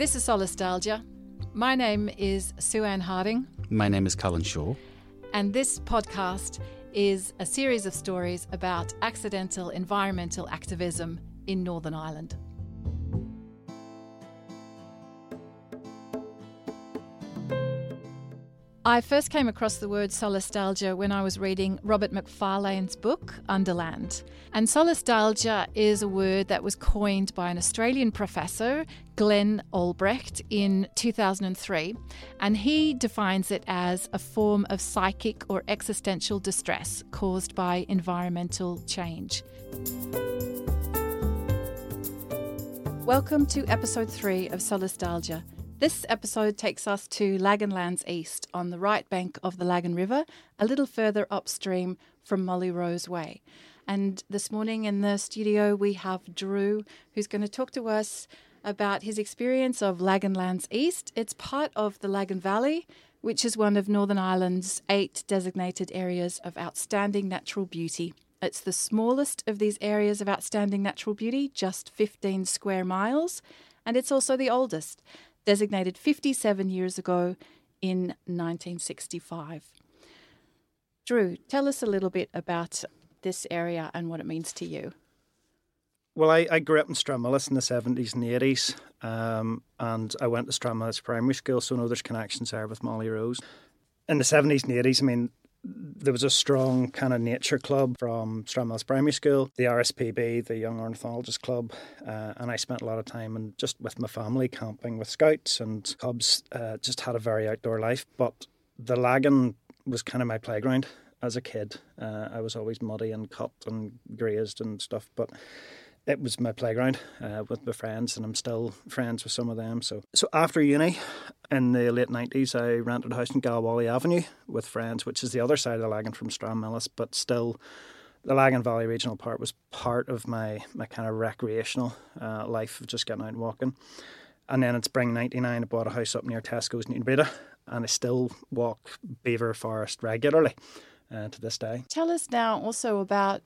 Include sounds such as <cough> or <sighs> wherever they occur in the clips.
This is Solastalgia. My name is Sue Ann Harding. My name is Colin Shaw. And this podcast is a series of stories about accidental environmental activism in Northern Ireland. I first came across the word solastalgia when I was reading Robert Macfarlane's book, Underland. And solastalgia is a word that was coined by an Australian professor, Glenn Albrecht, in 2003. And he defines it as a form of psychic or existential distress caused by environmental change. Welcome to episode three of Solastalgia. This episode takes us to Laganlands East on the right bank of the Lagan River, a little further upstream from Molly Rose Way. And this morning in the studio, we have Drew, who's going to talk to us about his experience of Laganlands East. It's part of the Lagan Valley, which is one of Northern Ireland's eight designated areas of outstanding natural beauty. It's the smallest of these areas of outstanding natural beauty, just 15 square miles, and it's also the oldest designated 57 years ago in 1965. Drew, tell us a little bit about this area and what it means to you. Well, I, I grew up in Stranmillis in the 70s and 80s, um, and I went to Stranmillis Primary School, so I know there's connections there with Molly Rose. In the 70s and 80s, I mean, there was a strong kind of nature club from Stranmillis Primary School, the RSPB, the Young Ornithologist Club, uh, and I spent a lot of time and just with my family camping with scouts and cubs. Uh, just had a very outdoor life, but the Lagan was kind of my playground as a kid. Uh, I was always muddy and cut and grazed and stuff, but it was my playground uh, with my friends, and I'm still friends with some of them. So, so after uni, in the late nineties, I rented a house in Galwally Avenue with friends, which is the other side of the Lagan from Stranmillis, but still. The Lagan Valley Regional Park was part of my, my kind of recreational uh, life of just getting out and walking. And then in spring 99, I bought a house up near Tesco's in Breda, and I still walk Belvoir Forest regularly uh, to this day. Tell us now also about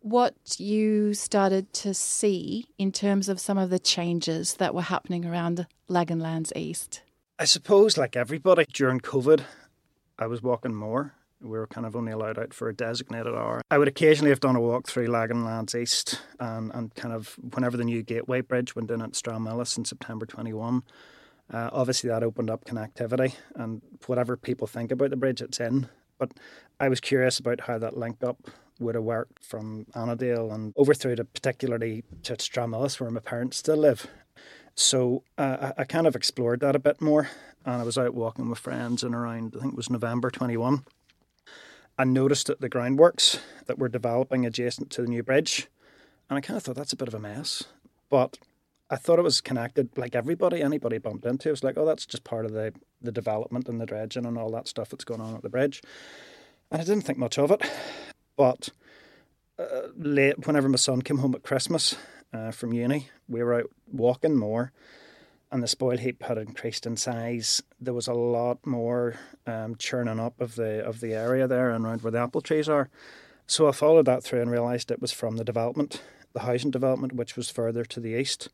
what you started to see in terms of some of the changes that were happening around Laganlands East. I suppose, like everybody, during COVID, I was walking more. We were kind of only allowed out for a designated hour. I would occasionally have done a walk through Laganlands East and, and kind of whenever the new Gateway Bridge went in at Stranmillis in September 21. Uh, obviously, that opened up connectivity, and whatever people think about the bridge, it's in. But I was curious about how that linked up would have worked from Annadale and over through to particularly to Stranmillis, where my parents still live. So uh, I, kind of explored that a bit more, and I was out walking with friends in around I think it was November twenty one. I noticed that the groundworks that were developing adjacent to the new bridge, and I kind of thought that's a bit of a mess, but I thought it was connected. Like everybody, anybody bumped into, it was like, oh, that's just part of the the development and the dredging and all that stuff that's going on at the bridge. And I didn't think much of it. But uh, late, whenever my son came home at Christmas uh, from uni, we were out walking more, and the spoil heap had increased in size. There was a lot more um, churning up of the of the area there and around where the apple trees are. So I followed that through and realised it was from the development, the housing development, which was further to the east.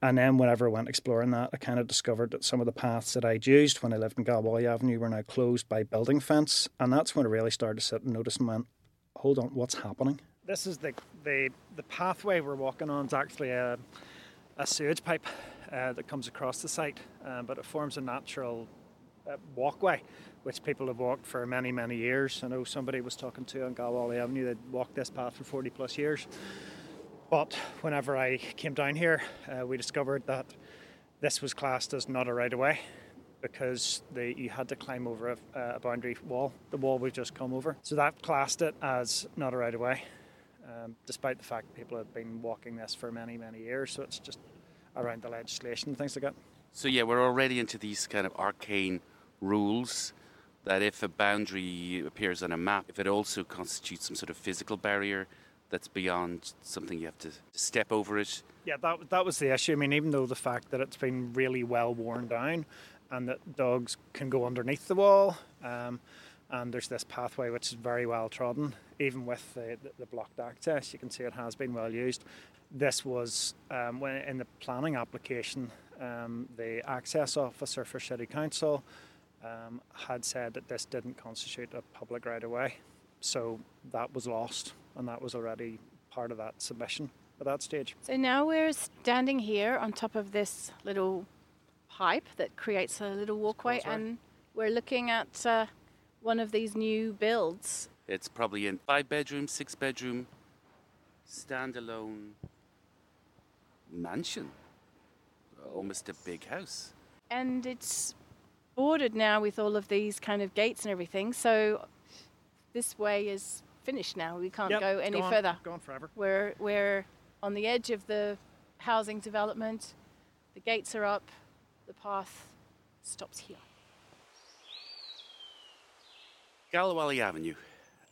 And then whenever I went exploring that, I kind of discovered that some of the paths that I'd used when I lived in Galwally Avenue were now closed by building fence. And that's when I really started to sit and notice and went, hold on, what's happening? This is the the, the pathway we're walking on is actually a, a sewage pipe uh, that comes across the site, uh, but it forms a natural uh, walkway which people have walked for many, many years. I know somebody was talking to on Galwally Avenue, they'd walked this path for 40 plus years. But whenever I came down here, uh, we discovered that this was classed as not a right of way because they, you had to climb over a, a, boundary wall, the wall we've just come over. So that classed it as not a right of way, um, despite the fact people have been walking this for many, many years. So it's just around the legislation and things like that. So yeah, we're already into these kind of arcane rules that if a boundary appears on a map, if it also constitutes some sort of physical barrier that's beyond something you have to step over it. Yeah, that that was the issue. I mean, even though the fact that it's been really well worn down, and that dogs can go underneath the wall. Um, and there's this pathway which is very well trodden, even with the, the, blocked access. You can see it has been well used. This was um, when in the planning application um, the access officer for City Council um, had said that this didn't constitute a public right of way. So that was lost, and that was already part of that submission at that stage. So now we're standing here on top of this little pipe that creates a little walkway, causeway. and we're looking at uh, one of these new builds. It's probably a five bedroom, six bedroom, standalone mansion. Almost a big house. And it's bordered now with all of these kind of gates and everything. So this way is finished now. We can't Yep, go any on, further. Go on forever. We're, we're on the edge of the housing development. The gates are up. The path stops here. Galwally Avenue.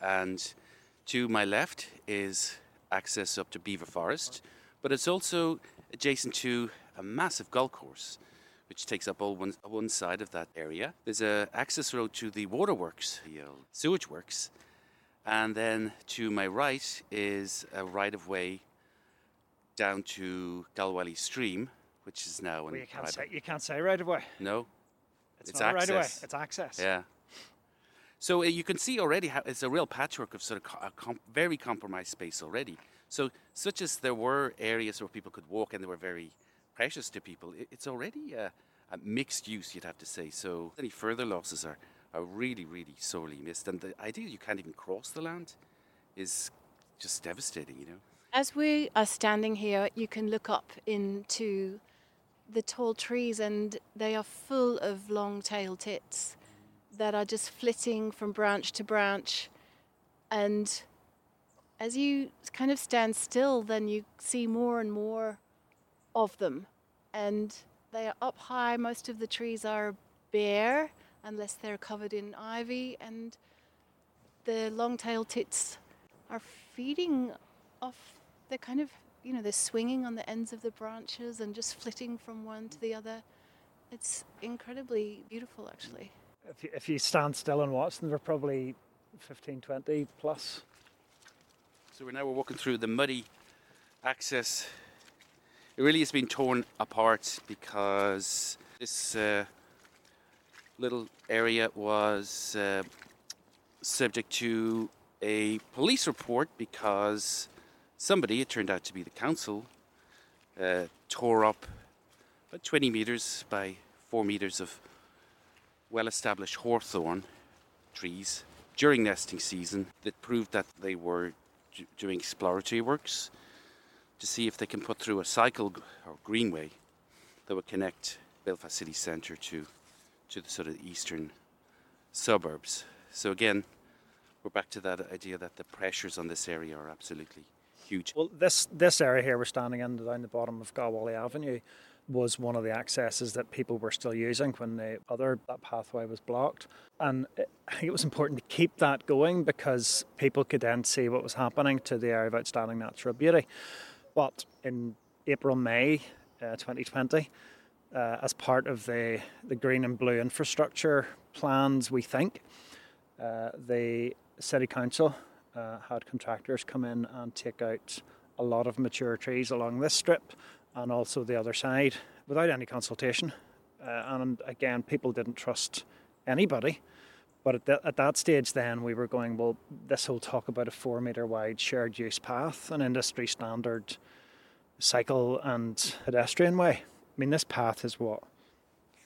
And to my left is access up to Belvoir Forest, but it's also adjacent to a massive golf course, which takes up all one, one side of that area. There's a access road to the waterworks, the uh, sewage works, and then to my right is a right of way down to Galwally Stream, which is now Well, in you can't private. say you can't say right away. No, It's, It's not right away. It's access. Yeah. So uh, you can see already how it's a real patchwork of sort of co- a com- very compromised space already. So such as there were areas where people could walk and they were very precious to people, it, it's already a, a mixed use, you'd have to say. So any further losses are, are really, really sorely missed. And the idea you can't even cross the land is just devastating, you know. As we are standing here, you can look up into the tall trees, and they are full of long tailed tits that are just flitting from branch to branch. And as you kind of stand still, then you see more and more of them. And they are up high. Most of the trees are bare, unless they're covered in ivy. And the long tailed tits are feeding off they're kind of you know they're swinging on the ends of the branches and just flitting from one to the other it's incredibly beautiful actually If you, if you stand still and watch them, they're probably 15, 20 plus. So we're now we're walking through the muddy access. It really has been torn apart because this uh, little area was uh, subject to a police report because somebody, it turned out to be the council, uh, tore up about 20 metres by 4 metres of well established hawthorn trees during nesting season that proved that they were d- doing exploratory works to see if they can put through a cycle g- or greenway that would connect Belfast city centre to to the sort of eastern suburbs. So again, we're back to that idea that the pressures on this area are absolutely huge. Well, this this area here we're standing in down the bottom of Galwally Avenue was one of the accesses that people were still using when the other that pathway was blocked, and I think it was important to keep that going because people could then see what was happening to the area of outstanding natural beauty. But in April May uh, 2020, uh, as part of the the green and blue infrastructure plans, we think uh, the city council uh, had contractors come in and take out a lot of mature trees along this strip and also the other side without any consultation. Uh, and again, people didn't trust anybody. But at, that at that stage, then we were going, well, this whole talk about a four metre wide shared use path, an industry standard cycle and pedestrian way. I mean, this path is what,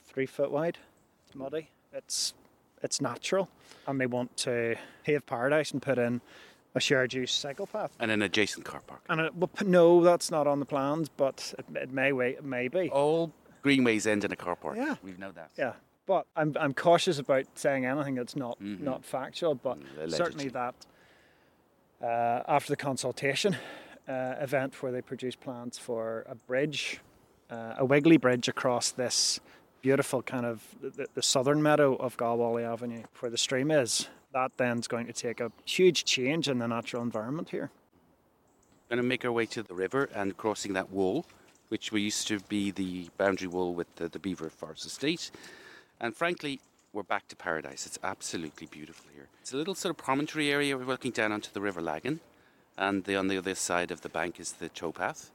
three foot wide? It's muddy. It's it's natural, and they want to pave paradise and put in a shared use cycle path. And an adjacent car park. And it, well, no, that's not on the plans, but it, it may wait, it may be. All greenways end in a car park. Yeah. We know that. Yeah, but I'm I'm cautious about saying anything that's not Mhm. not factual. But Mm, certainly that uh, after the consultation uh, event where they produced plans for a bridge, uh, a wiggly bridge across this beautiful kind of the, the southern meadow of Galwally Avenue where the stream is. That then is going to take a huge change in the natural environment here. We're Going to make our way to the river and crossing that wall, which we used to be the boundary wall with the, the Belvoir Forest Estate. And frankly, we're back to paradise. It's absolutely beautiful here. It's a little sort of promontory area. We're looking down onto the River Lagan, and the, on the other side of the bank is the towpath,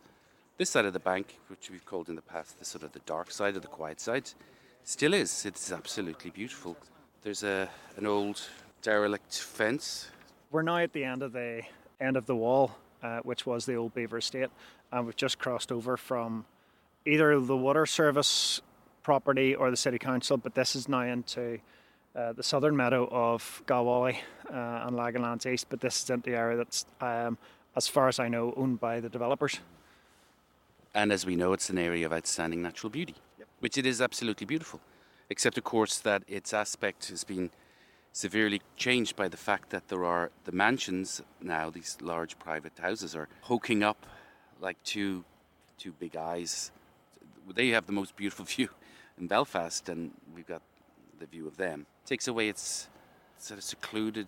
This side of the bank, which we've called in the past the sort of the dark side or the quiet side, still is. It's absolutely beautiful. There's a an old derelict fence. We're now at the end of the end of the wall, uh, which was the old Belvoir Estate, and we've just crossed over from either the water service property or the city council, but this is now into uh, the southern meadow of Galwally uh, and Laganlands East. But this is into the area that's, um, as far as I know, owned by the developers. And as we know, it's an area of outstanding natural beauty, Yep. which it is absolutely beautiful. Except, of course, that its aspect has been severely changed by the fact that there are the mansions now, these large private houses, are poking up like two, two big eyes. They have the most beautiful <laughs> view in Belfast, and we've got the view of them. It Takes away its sort of secluded,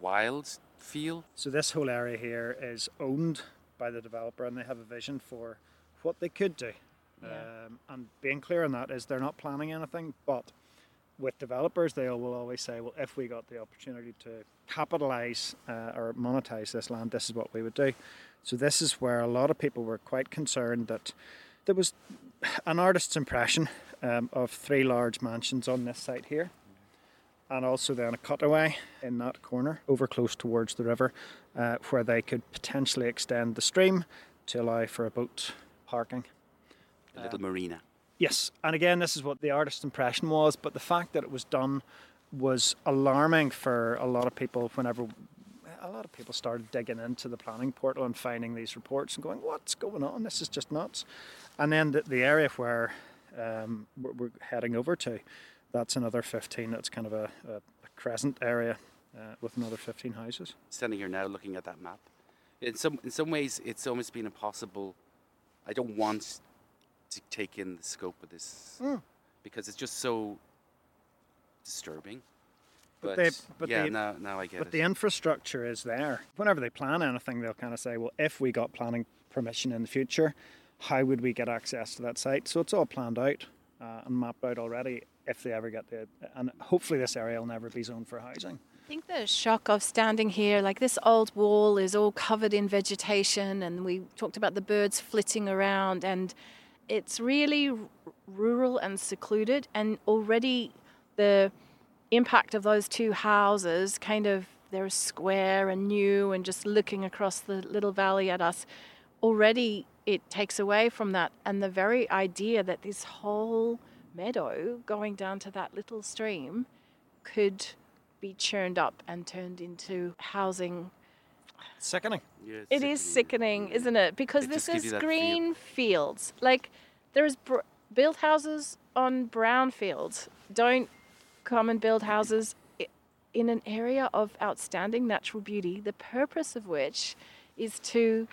wild feel. So this whole area here is owned by the developer, and they have a vision for what they could do. Um, and being clear on that is they're not planning anything, but with developers, they will always say, well, if we got the opportunity to capitalize uh, or monetize this land, this is what we would do. So this is where a lot of people were quite concerned that there was an artist's impression um, of three large mansions on this site here and also then a cutaway in that corner over close towards the river uh, where they could potentially extend the stream to allow for a boat parking. A little marina. Yes, and again, this is what the artist's impression was, but the fact that it was done was alarming for a lot of people whenever a lot of people started digging into the planning portal and finding these reports and going, What's going on? This is just nuts. And then the, the area where um, we're, we're heading over to, that's another 15. It's kind of a, a, a crescent area uh, with another 15 houses. standing here now looking at that map. In some in some ways, it's almost been impossible. I don't want to take in the scope of this Mm. because it's just so disturbing. But But, they- but yeah, they- now now I get But it. the infrastructure is there. Whenever they plan anything, they'll kind of say, well, if we got planning permission in the future, how would we get access to that site? So it's all planned out uh, and mapped out already if they ever get the. And hopefully, this area will never be zoned for housing. I think the shock of standing here, like this old wall is all covered in vegetation, and we talked about the birds flitting around, and it's really r- rural and secluded, and already the impact of those two houses kind of they're square and new and just looking across the little valley at us already it takes away from that and the very idea that this whole meadow going down to that little stream could be churned up and turned into housing. Sickening. Yeah, it's It is sickening, mm. isn't it? Because It this is you that feel. green fields. Like there's br- build houses on brown fields. Don't come and build houses in an area of outstanding natural beauty, the purpose of which is to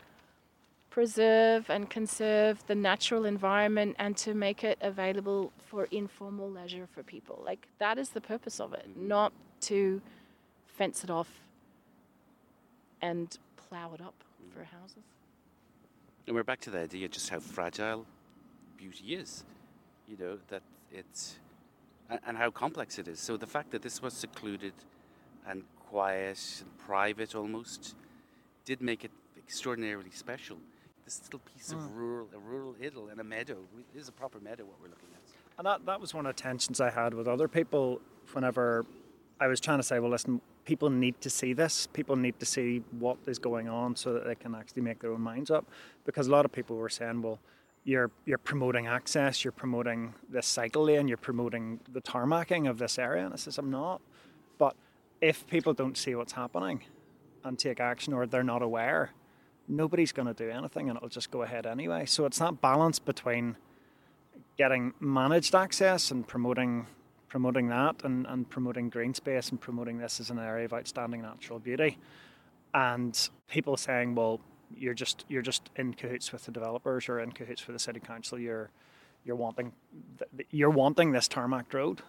preserve and conserve the natural environment and to make it available for informal leisure for people. Like that is the purpose of it, not to fence it off and plow it up for houses. And we're back to the idea just how fragile beauty is. You know that it's and, and how complex it is. So the fact that this was secluded and quiet and private almost did make it extraordinarily special. This little piece of mm. rural, a rural idyll and a meadow. It is a proper meadow what we're looking at. And that, that was one of the tensions I had with other people whenever I was trying to say, well, listen, people need to see this. People need to see what is going on so that they can actually make their own minds up. Because a lot of people were saying, well, you're, you're promoting access, you're promoting this cycle lane, you're promoting the tarmacking of this area. And I says, I'm not. But if people don't see what's happening and take action or they're not aware, nobody's going to do anything and it'll just go ahead anyway. So it's that balance between getting managed access and promoting promoting that and, and promoting green space and promoting this as an area of outstanding natural beauty. And people saying well you're just you're just in cahoots with the developers or in cahoots with the city council you're you're wanting you're wanting this tarmac road.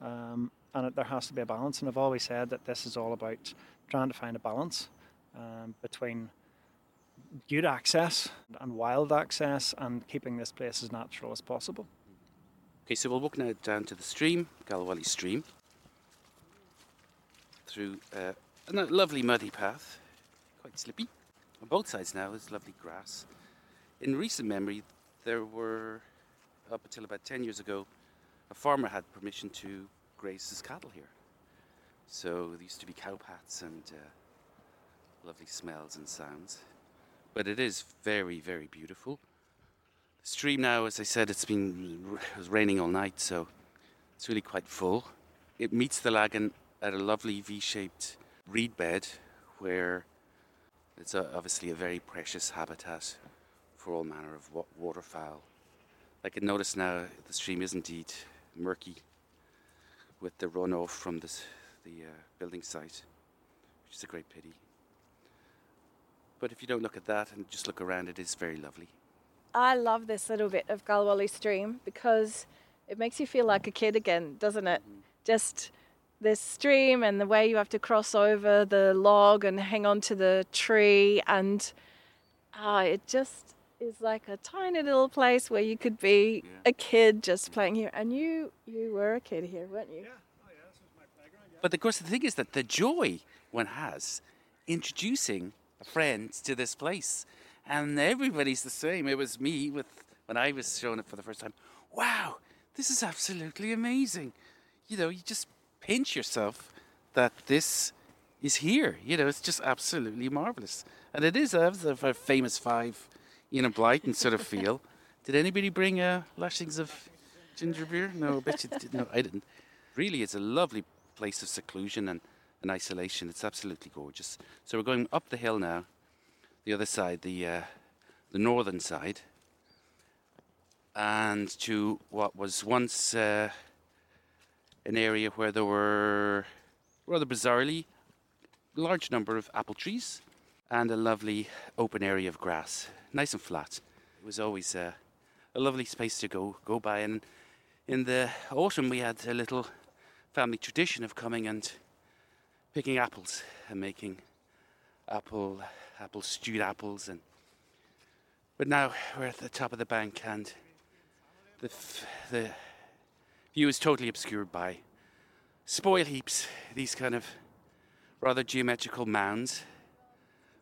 Um, and it, there has to be a balance. And I've always said that this is all about trying to find a balance um, between good access and wild access and keeping this place as natural as possible. Okay, so we'll walk now down to the stream, Galwally Stream, through uh, a lovely muddy path, quite slippy. On both sides now is lovely grass. in recent memory, there were, up until about 10 years ago, a farmer had permission to graze his cattle here. So there used to be cow pats and uh, lovely smells and sounds. But it is very, very beautiful. The stream now, as I said, it's been it was raining all night, so it's really quite full. It meets the Lagan at a lovely V-shaped reed bed where it's obviously a very precious habitat for all manner of waterfowl. I can notice now the stream is indeed murky with the runoff from this, the uh, building site, which is a great pity. But if you don't look at that and just look around, it is very lovely. I love this little bit of Galwally Stream because it makes you feel like a kid again, doesn't it? Just this stream and the way you have to cross over the log and hang on to the tree and ah, it just is like a tiny little place where you could be Yeah. a kid just playing here. And you you were a kid here, weren't you? Yeah, yes, it was my playground. But of course, the thing is that the joy one has introducing a friend to this place, and everybody's the same. It was me with when I was showing it for the first time. Wow, this is absolutely amazing. You know, you just pinch yourself that this is here. You know, it's just absolutely marvelous, and it is a, a famous five, you know, Blyton sort of feel. <laughs> Did anybody bring uh, lashings of ginger beer? No, I bet you did. No, I didn't. Really, it's a lovely place of seclusion and, and isolation. It's absolutely gorgeous. So we're going up the hill now, the other side, the uh, the northern side, and to what was once uh, an area where there were rather bizarrely large number of apple trees and a lovely open area of grass, nice and flat. It was always uh, a lovely space to go go by, and in the autumn we had a little family tradition of coming and picking apples and making apple apple stewed apples and but now we're at the top of the bank and the the view is totally obscured by spoil heaps these kind of rather geometrical mounds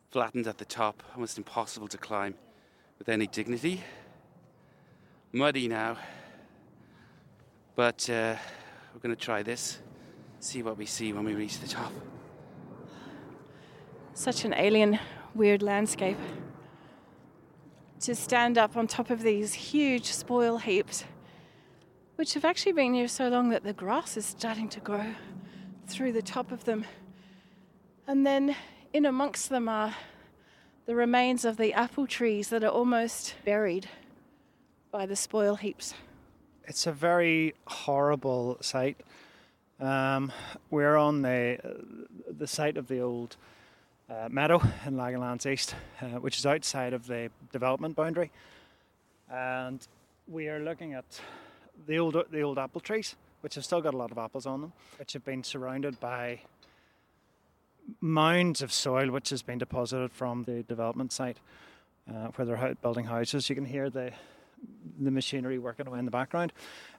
flattened at the top almost impossible to climb with any dignity. Muddy now but uh, we're going to try this, see what we see when we reach the top. Such an alien, weird landscape. To stand up on top of these huge spoil heaps, which have actually been here so long that the grass is starting to grow through the top of them. And then in amongst them are the remains of the apple trees that are almost buried by the spoil heaps. It's a very horrible site. Um, we're on the the site of the old uh, meadow in Laganlands East, uh, which is outside of the development boundary, and we are looking at the old the old apple trees, which have still got a lot of apples on them, which have been surrounded by mounds of soil which has been deposited from the development site uh, where they're building houses. You can hear the the machinery working away in the background.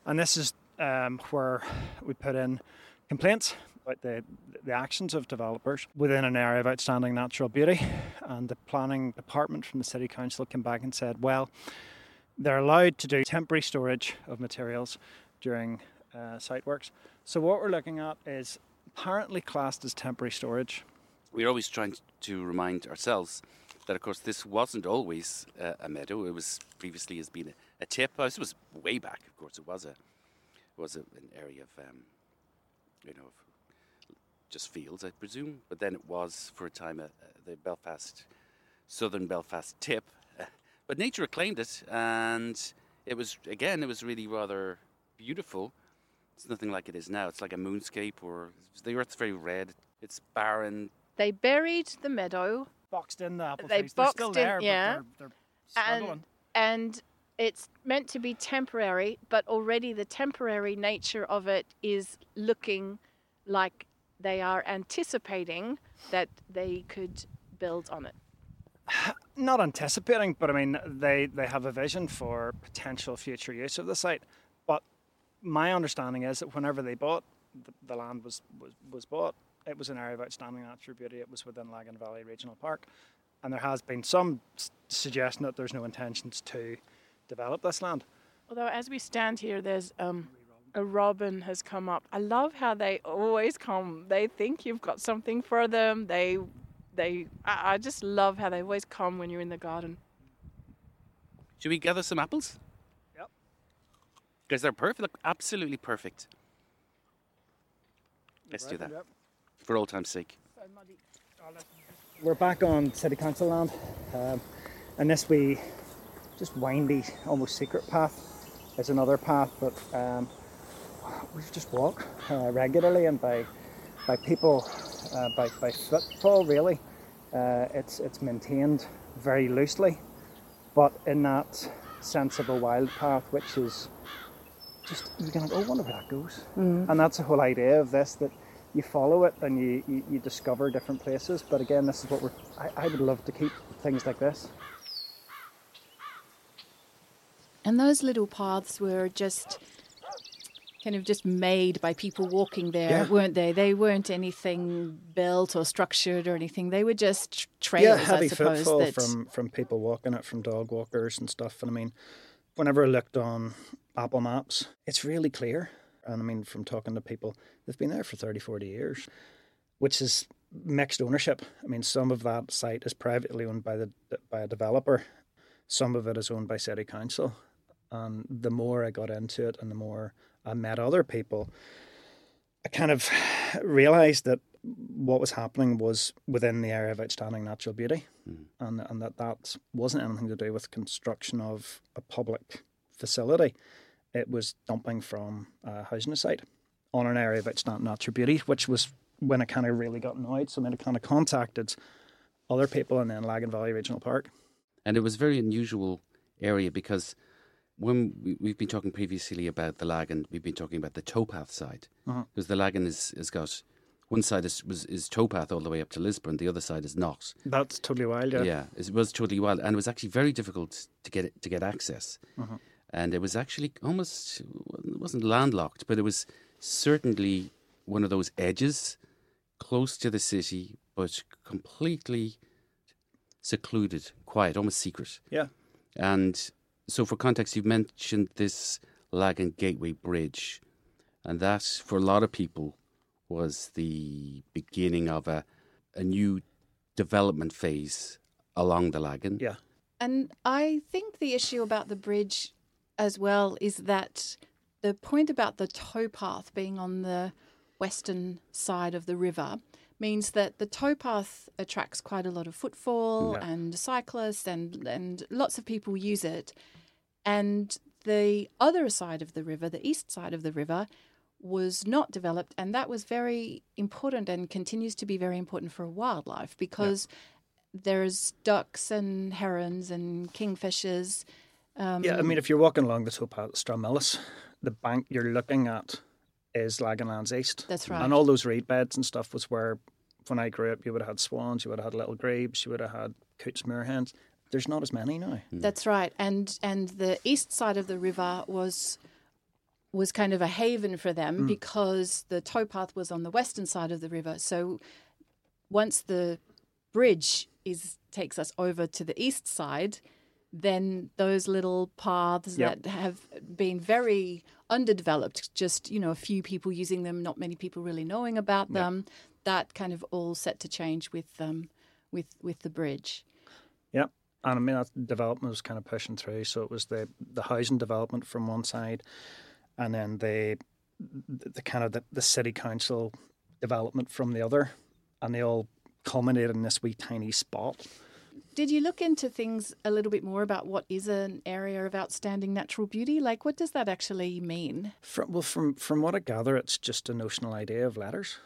And this is um, where we put in complaints about the, the actions of developers within an area of outstanding natural beauty. And the planning department from the City Council came back and said, well, they're allowed to do temporary storage of materials during uh, site works. So what we're looking at is apparently classed as temporary storage. We're always trying to remind ourselves that, of course, this wasn't always uh, a meadow. It was previously has been a, a tip. This was way back, of course. It was a was a, an area of um, you know of just fields, I presume. But then it was for a time a, a, the Belfast southern Belfast tip. <laughs> but nature reclaimed it, and it was again. It was really rather beautiful. It's nothing like it is now. It's like a moonscape, or the earth's very red. It's barren. They buried the meadow Boxed in the apple They trees. They're still boxed in- there, yeah. but they're, they're struggling. and and it's meant to be temporary, but already the temporary nature of it is looking like they are anticipating that they could build on it. not anticipating, but I mean, they, they have a vision for potential future use of the site. But my understanding is that whenever they bought, the, the land was, was, was bought, it was an area of outstanding natural beauty. It was within Lagan Valley Regional Park. and there has been some s- suggestion that there's no intentions to develop this land. Although, as we stand here, there's um, a robin has come up. I love how they always come. They think you've got something for them. They, they. I, I just love how they always come when you're in the garden. Should we gather some apples? Yep. Because they're perfect. Look, absolutely perfect. Let's do that for old time's sake. We're back on city council land, um, and this wee, just windy, almost secret path is another path, but um, we just walk uh, regularly and by by people uh, by by footfall really. Uh, it's it's maintained very loosely, but in that sense of a wild path, which is just you can like, oh, wonder where that goes, and that's the whole idea of this that you follow it and you, you, you discover different places. But again, this is what we're. I, I would love to keep things like this. And those little paths were just kind of just made by people walking there, Yeah. weren't they? They weren't anything built or structured or anything. They were just trails, yeah, heavy I suppose. footfall that, from from people walking it, from dog walkers and stuff. And I mean, whenever I looked on Apple Maps, it's really clear. And I mean, from talking to people, they've been there for 30, 40 years, which is mixed ownership. I mean, some of that site is privately owned by the by a developer, some of it is owned by city council. And the more I got into it, and the more I met other people, I kind of realised that what was happening was within the area of outstanding natural beauty, hmm. and and that that wasn't anything to do with construction of a public facility. It was dumping from a housing site on an area of outstanding natural beauty, which was when I kind of really got annoyed. So then I kind of contacted other people in then Lagan Valley Regional Park. And it was a very unusual area because when we, we've been talking previously about the Lagan, we've been talking about the towpath side. Uh-huh. Because the Lagan is, has got one side is, was, is towpath all the way up to Lisburn, the other side is not. That's totally wild, yeah. Yeah, it was totally wild, and it was actually very difficult to get to get access. Uh-huh. And it was actually almost it wasn't landlocked, but it was certainly one of those edges close to the city, but completely secluded, quiet, almost secret. Yeah. And so, for context, you've mentioned this Lagan Gateway Bridge, and that, for a lot of people, was the beginning of a, a new development phase along the Lagan. Yeah. And I think the issue about the bridge as well is that the point about the towpath being on the western side of the river means that the towpath attracts quite a lot of footfall Yeah. and cyclists and and lots of people use it. And the other side of the river, the east side of the river, was not developed, and that was very important and continues to be very important for wildlife because there's ducks and herons and kingfishers. Um, Yeah, I mean, if you're walking along the towpath at Stranmillis, the bank you're looking at is Laganlands East. That's right. And all those reed beds and stuff was where, when I grew up, you would have had swans, you would have had little grebes, you would have had coots moorhens. There's not as many now. That's right, and and the east side of the river was was kind of a haven for them because the towpath was on the western side of the river. So once the bridge is takes us over to the east side, then those little paths Yep. that have been very underdeveloped, just you know a few people using them, not many people really knowing about them, that kind of all set to change with um, with with the bridge. Yeah. And I mean, that development was kind of pushing through. So it was the, the housing development from one side, and then the, the, the kind of the, the city council development from the other. And they all culminated in this wee tiny spot. Did you look into things a little bit more about what is an area of outstanding natural beauty? Like, what does that actually mean? From, well, from from what I gather, it's just a notional idea of letters.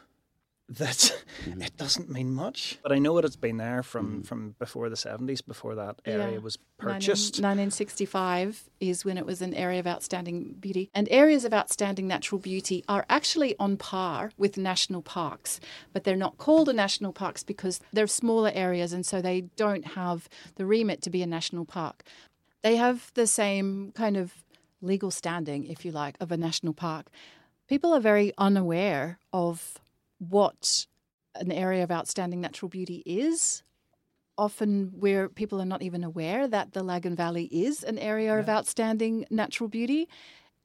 That mm-hmm. it doesn't mean much, but I know it has been there from mm-hmm. from before the seventies, before that area Yeah. was 19- purchased. 1965 is when it was an area of outstanding beauty. And areas of outstanding natural beauty are actually on par with national parks, but they're not called a national parks because they're smaller areas and so they don't have the remit to be a national park. They have the same kind of legal standing, if you like, of a national park. People are very unaware of what an area of outstanding natural beauty is often where people are not even aware that the Lagan Valley is an area of outstanding natural beauty.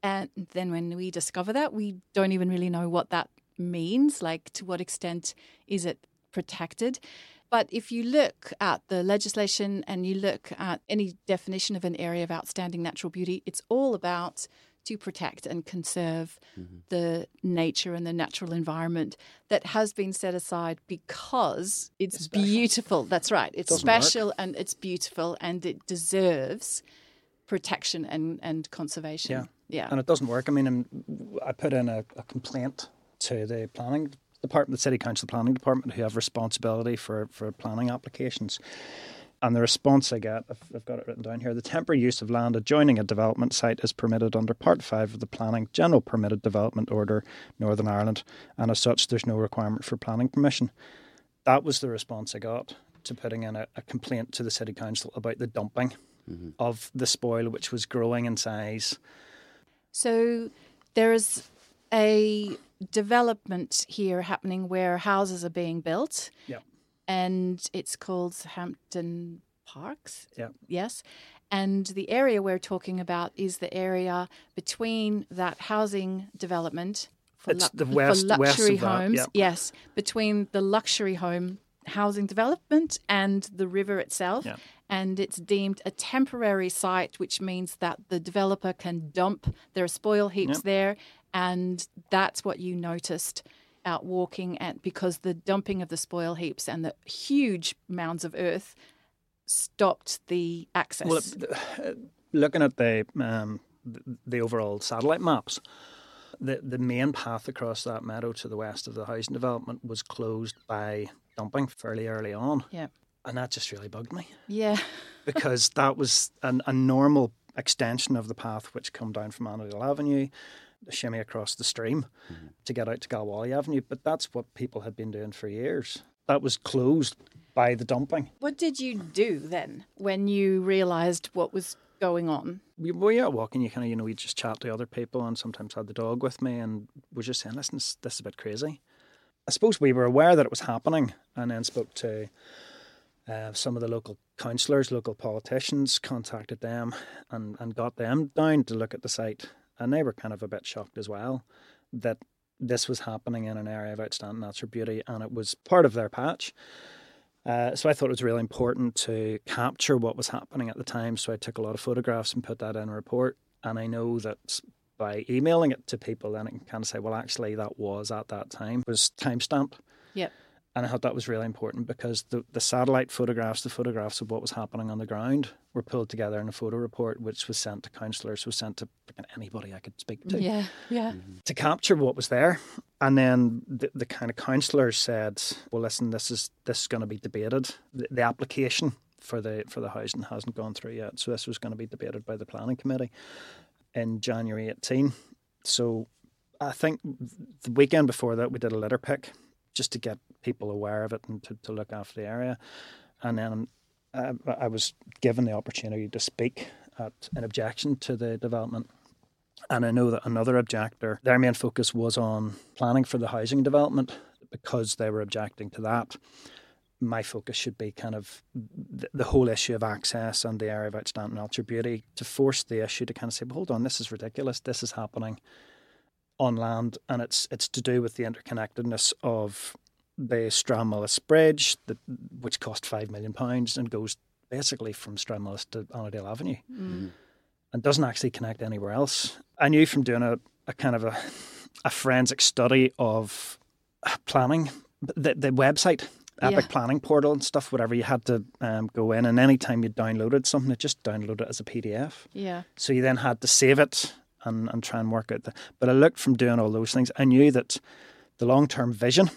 And then when we discover that, we don't even really know what that means. Like, to what extent is it protected? But if you look at the legislation and you look at any definition of an area of outstanding natural beauty, it's all about to protect and conserve mm-hmm. the nature and the natural environment that has been set aside because it's, it's beautiful. That's right. It's it special work. and it's beautiful and it deserves protection and, and conservation. Yeah. Yeah. And it doesn't work. I mean, I put in a, a complaint to the planning department, the city council planning department, who have responsibility for, for planning applications. And the response I get, I've, I've, got it written down here the temporary use of land adjoining a development site is permitted under Part 5 of the Planning General Permitted Development Order, Northern Ireland, and as such, there's no requirement for planning permission. That was the response I got to putting in a, a complaint to the City Council about the dumping mm-hmm. of the spoil, which was growing in size. So there is a development here happening where houses are being built. Yeah and it's called Hampton Parks. Yeah. Yes. And the area we're talking about is the area between that housing development for, lu- the west, for luxury west homes. That, Yes, between the luxury home housing development and the river itself. Yeah. And it's deemed a temporary site, which means that the developer can dump their spoil heaps there. And that's what you noticed out walking and because the dumping of the spoil heaps and the huge mounds of earth stopped the access. Well, uh, looking at the um, the overall satellite maps, the the main path across that meadow to the west of the housing development was closed by dumping fairly early on. Yeah, and that just really bugged me. Yeah, <laughs> because that was an, a normal extension of the path which come down from Annandale Avenue shimmy across the stream mm-hmm. to get out to Galwally Avenue. But that's what people had been doing for years. That was closed by the dumping. What did you do then when you realised what was going on? We were out walking. You kind of, you know, we just chat to other people, and sometimes had the dog with me, and was just saying, "Listen, this, this is a bit crazy." I suppose we were aware that it was happening, and then spoke to uh, some of the local councillors, local politicians, contacted them, and, and got them down to look at the site and they were kind of a bit shocked as well that this was happening in an area of outstanding natural beauty and it was part of their patch. Uh, so I thought it was really important to capture what was happening at the time. So I took a lot of photographs and put that in a report. And I know that by emailing it to people, then it can kind of say, well, actually, that was at that time. It was time stamped. Yep. And I thought that was really important because the, the satellite photographs, the photographs of what was happening on the ground, were pulled together in a photo report, which was sent to councillors, was sent to anybody I could speak to. Yeah, yeah. Mm-hmm. To capture what was there. And then the, the kind of councillors said, well, listen, this is this is going to be debated. The, the application for the for the housing hasn't gone through yet. So this was going to be debated by the planning committee in January 18. So I think the weekend before that, we did a litter pick just to get people aware of it and to, to look after the area. And then uh, I was given the opportunity to speak at an objection to the development. And I know that another objector, their main focus was on planning for the housing development because they were objecting to that. My focus should be kind of the, the whole issue of access and the area of outstanding natural beauty to force the issue to kind of say, well, hold on, this is ridiculous. This is happening on land, and it's it's to do with the interconnectedness of the Stranmillis Bridge, that, which cost five million pounds and goes basically from Stranmillis to Annandale Avenue, mm. and doesn't actually connect anywhere else. I knew from doing a, a kind of a, a forensic study of planning, the the website. Epic yeah. planning portal and stuff, whatever you had to um, go in, and anytime you downloaded something, it just downloaded it as a PDF. Yeah. So you then had to save it and, and try and work out the. But I looked from doing all those things. I knew that the long term vision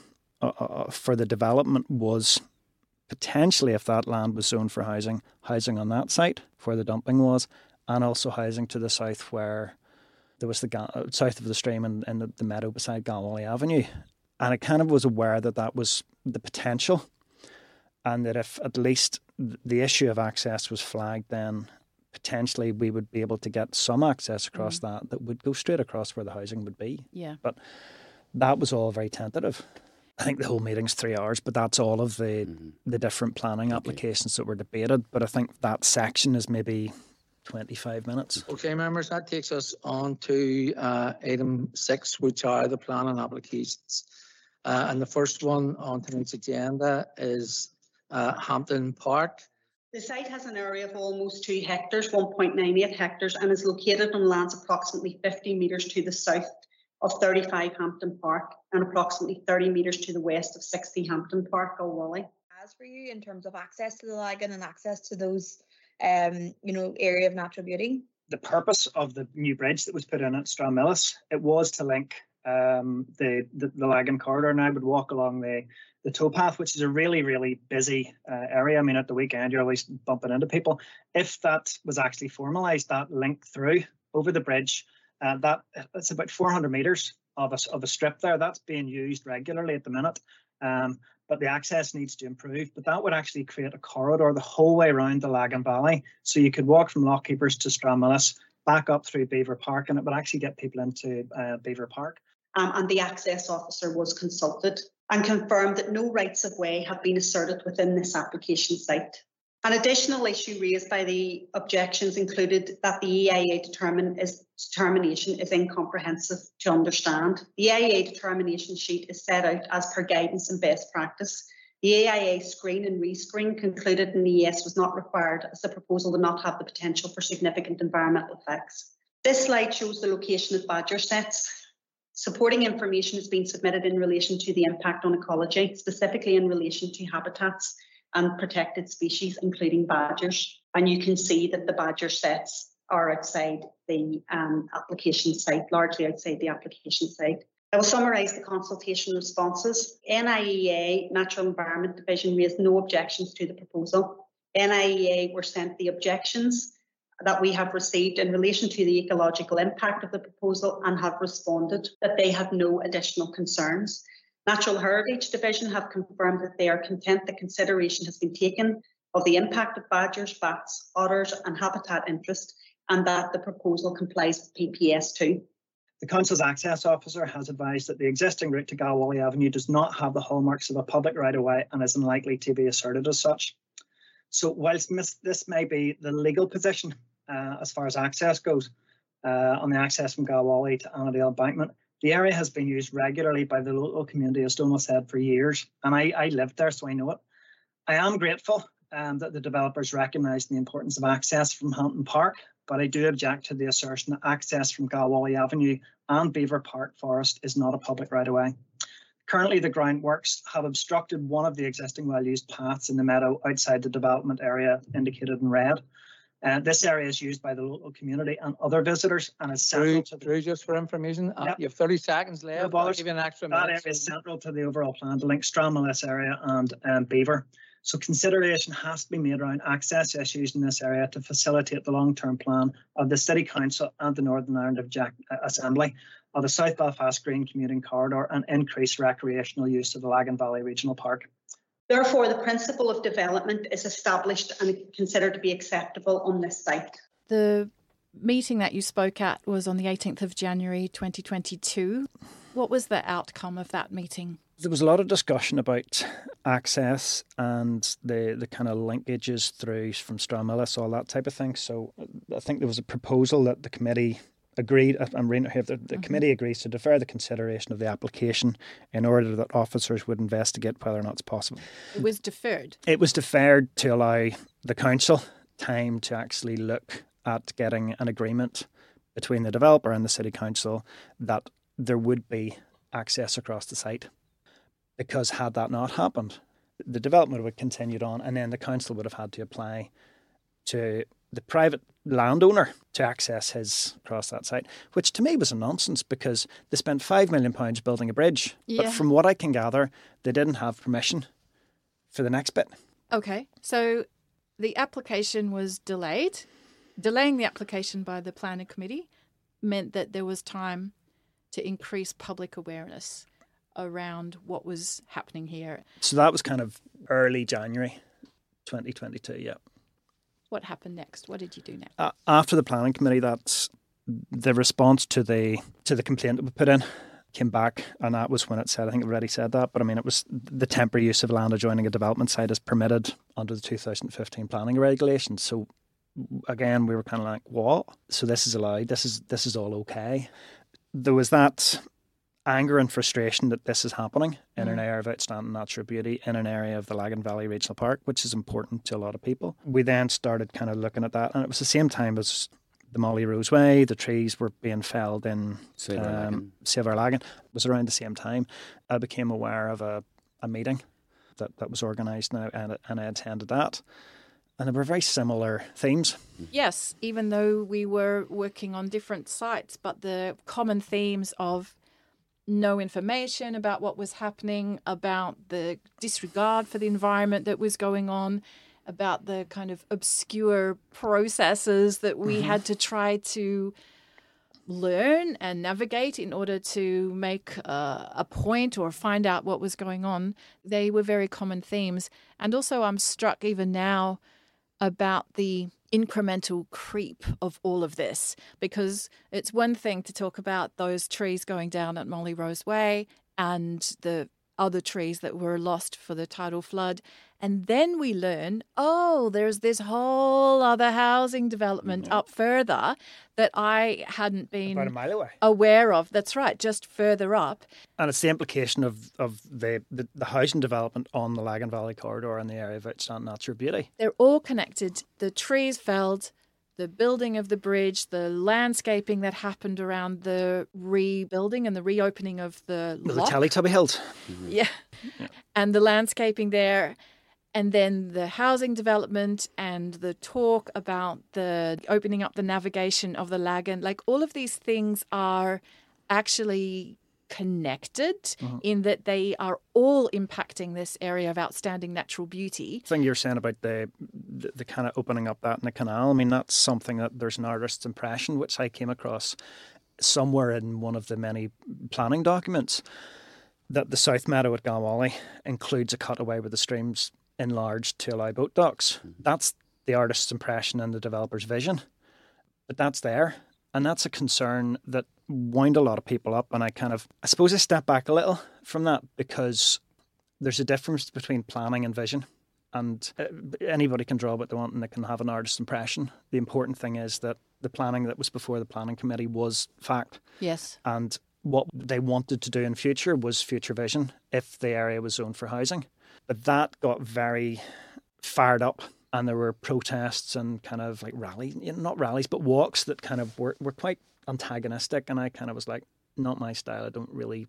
uh, uh, uh, for the development was potentially, if that land was zoned for housing, housing on that site where the dumping was, and also housing to the south where there was the uh, south of the stream and, and the, the meadow beside Galwally Avenue. And I kind of was aware that that was the potential, and that if at least the issue of access was flagged, then potentially we would be able to get some access across mm. that that would go straight across where the housing would be. Yeah. But that was all very tentative. I think the whole meeting's three hours, but that's all of the Mm-hmm. the different planning applications that were debated. But I think that section is maybe twenty five minutes. Okay, members, that takes us on to uh, item six, which are the planning applications. Uh, And the first one on tonight's agenda is uh, Hampton Park. The site has an area of almost two hectares, 1.98 hectares, and is located on lands approximately 50 metres to the south of 35 Hampton Park and approximately 30 metres to the west of 60 Hampton Park, Galwally. As for you in terms of access to the Lagan and access to those, um, you know, area of natural beauty? the purpose of the new bridge that was put in at Stranmillis, it was to link um, the, the the Lagan corridor. And I would walk along the the towpath, which is a really really busy uh, area. I mean, at the weekend you're always bumping into people. If that was actually formalised, that link through over the bridge, uh, that it's about 400 metres of a of a strip there. That's being used regularly at the minute. Um, but the access needs to improve. But that would actually create a corridor the whole way around the Lagan Valley. So you could walk from Lockkeepers to Stranmillis, back up through Belvoir Park, and it would actually get people into uh, Belvoir Park. Um, and the access officer was consulted and confirmed that no rights of way have been asserted within this application site. An additional issue raised by the objections included that the EIA is, determination is incomprehensive to understand. The EIA determination sheet is set out as per guidance and best practice. The EIA screen and rescreen concluded an ES was not required as the proposal did not have the potential for significant environmental effects. This slide shows the location of badger setts. Supporting information has been submitted in relation to the impact on ecology, specifically in relation to habitats and protected species, including badgers. And you can see that the badger setts are outside the um, application site, largely outside the application site. I will summarise the consultation responses. NIEA, Natural Environment Division, raised no objections to the proposal. NIEA were sent the objections that we have received in relation to the ecological impact of the proposal and have responded that they have no additional concerns. Natural Heritage Division have confirmed that they are content that consideration has been taken of the impact of badgers, bats, otters and habitat interest and that the proposal complies with PPS 2. The Council's access officer has advised that the existing route to Galwally Avenue does not have the hallmarks of a public right of way and is unlikely to be asserted as such. So, whilst this may be the legal position uh, as far as access goes uh, on the access from Galwally to Annandale Embankment, the area has been used regularly by the local community, as Donal said, for years. And I, I lived there, so I know it. I am grateful um, that the developers recognise the importance of access from Hampton Park, but I do object to the assertion that access from Galwally Avenue and Belvoir Park Forest is not a public right of way. Currently, the groundworks have obstructed one of the existing well used paths in the meadow outside the development area indicated in red. Uh, this area is used by the local community and other visitors and is Drew, central to the, Drew, just for information, uh, Yep. you have 30 seconds left. I'll bothers. give you an extra that minute. area is central to the overall plan to link Stranmillis area and um, Belvoir. So consideration has to be made around access issues in this area to facilitate the long-term plan of the City Council and the Northern Ireland of Jack uh, Assembly of the South Belfast Green Commuting Corridor and increase recreational use of the Lagan Valley Regional Park. Therefore, the principle of development is established and considered to be acceptable on this site. The meeting that you spoke at was on the 18th of January 2022. What was the outcome of that meeting? There was a lot of discussion about access and the, the kind of linkages through from Stranmillis, all that type of thing. So uh, I think there was a proposal that the committee agreed, uh, I'm reading here, the, the committee agrees to defer the consideration of the application in order that officers would investigate whether or not it's possible. It was deferred. It was deferred to allow the council time to actually look at getting an agreement between the developer and the city council that there would be access across the site. Because had that not happened, the development would have continued on, and then the council would have had to apply to the private landowner to access his across that site, which to me was a nonsense because they spent five million pounds building a bridge, Yeah. but from what I can gather, they didn't have permission for the next bit. Okay, so the application was delayed. Delaying the application by the planning committee meant that there was time to increase public awareness around what was happening here. So that was kind of early January 2022, yeah. What happened next? What did you do next? A- After the planning committee, that's the response to the to the complaint that we put in. came back, and that was when it said, I think I've already said that, but I mean, it was the temporary use of land adjoining a development site is permitted under the 2015 planning regulations. So again, we were kind of like, what? So this is allowed. This is this is all okay. There was that anger and frustration that this is happening in an area of outstanding natural beauty in an area of the Lagan Valley Regional Park, which is important to a lot of people. We then started kind of looking at that, and it was the same time as the Molly Rose Way, the trees were being felled in Save our Lagan. um, Our Lagan. It was around the same time. I became aware of a, a meeting that, that was organised now, and, and I attended that. And there were very similar themes. Yes, even though we were working on different sites, but the common themes of no information about what was happening, about the disregard for the environment that was going on, about the kind of obscure processes that we had to try to learn and navigate in order to make uh, a point or find out what was going on. They were very common themes. And also, I'm struck even now about the incremental creep of all of this because it's one thing to talk about those trees going down at Molly Rose Way and the other trees that were lost for the tidal flood. And then we learn, oh, there's this whole other housing development mm-hmm. up further that I hadn't been About a mile away. aware of. That's right, just further up. And it's the implication of, of the, the, the housing development on the Lagan Valley corridor and the area of outstanding natural beauty. They're all connected. The trees felled, the building of the bridge, the landscaping that happened around the rebuilding and the reopening of the The lock. Teletubby Hills. Yeah. And the landscaping there. And then the housing development and the talk about the opening up the navigation of the Lagan. Like all of these things are actually connected mm-hmm. in that they are all impacting this area of outstanding natural beauty. thing you're saying about the, the the kind of opening up that in the canal. I mean, that's something that there's an artist's impression which I came across somewhere in one of the many planning documents that the South Meadow at Galwally includes a cutaway with the streams enlarged to allow boat docks. That's the artist's impression and the developer's vision, but that's there. And that's a concern that wound a lot of people up. And I kind of, I suppose I step back a little from that because there's a difference between planning and vision and uh, anybody can draw what they want and they can have an artist's impression. The important thing is that the planning that was before the planning committee was fact, Yes. and what they wanted to do in future was future vision if the area was zoned for housing. But that got very fired up, and there were protests and kind of like rallies, not rallies, but walks that kind of were, were quite antagonistic, and I kind of was like. Not my style. I don't really,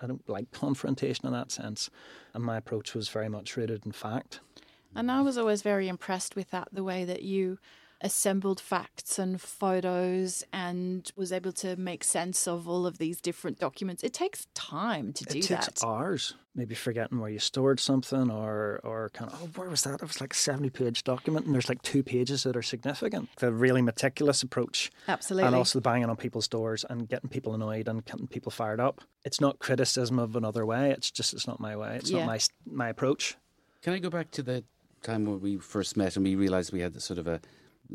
I don't like confrontation in that sense. And my approach was very much rooted in fact. And I was always very impressed with that, the way that you assembled facts and photos and was able to make sense of all of these different documents. It takes time to do that. it takes that. hours. Maybe forgetting where you stored something, or or kind of oh, where was that? It was like a seventy-page document, and there's like two pages that are significant. The really meticulous approach, Absolutely. and also the banging on people's doors and getting people annoyed and getting people fired up. It's not criticism of another way. It's just it's not my way. It's Yeah. not my my approach. Can I go back to the time when we first met and we realised we had sort of a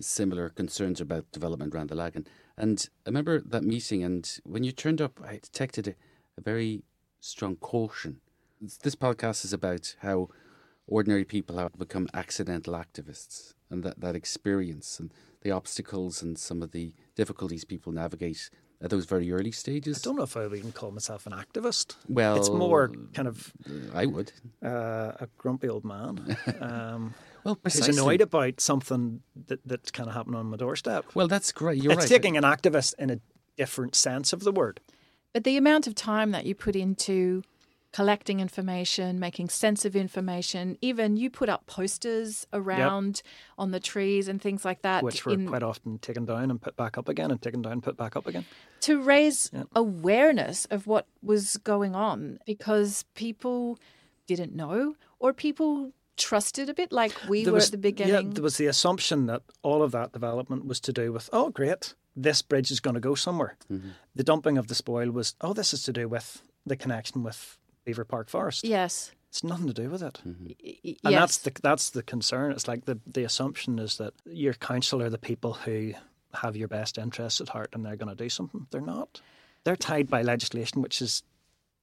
similar concerns about development around the Lagan? And I remember that meeting, and when you turned up, I detected a, a very strong caution. This podcast is about how ordinary people have become accidental activists and that, that experience and the obstacles and some of the difficulties people navigate at those very early stages. I don't know if I would even call myself an activist. well, it's more kind of I would. uh, a grumpy old man <laughs> um, Well, who's precisely. annoyed about something that that's kind of happened on my doorstep. Well, that's great. You're it's right. taking an activist in a different sense of the word. But the amount of time that you put into collecting information, making sense of information, even you put up posters around on the trees and things like that which were in- quite often taken down and put back up again and taken down and put back up again. to raise Yeah. awareness of what was going on because people didn't know or people trusted a bit like we There were was- at the beginning. Yeah, there was the assumption that all of that development was to do with, oh, great, this bridge is going to go somewhere. Mm-hmm. The dumping of the spoil was, oh, this is to do with the connection with Belvoir Park Forest. yes. It's nothing to do with it. Y- y- And that's the that's the concern. It's like the the assumption is that your council are the people who have your best interests at heart and they're going to do something. They're not. they're tied by legislation which is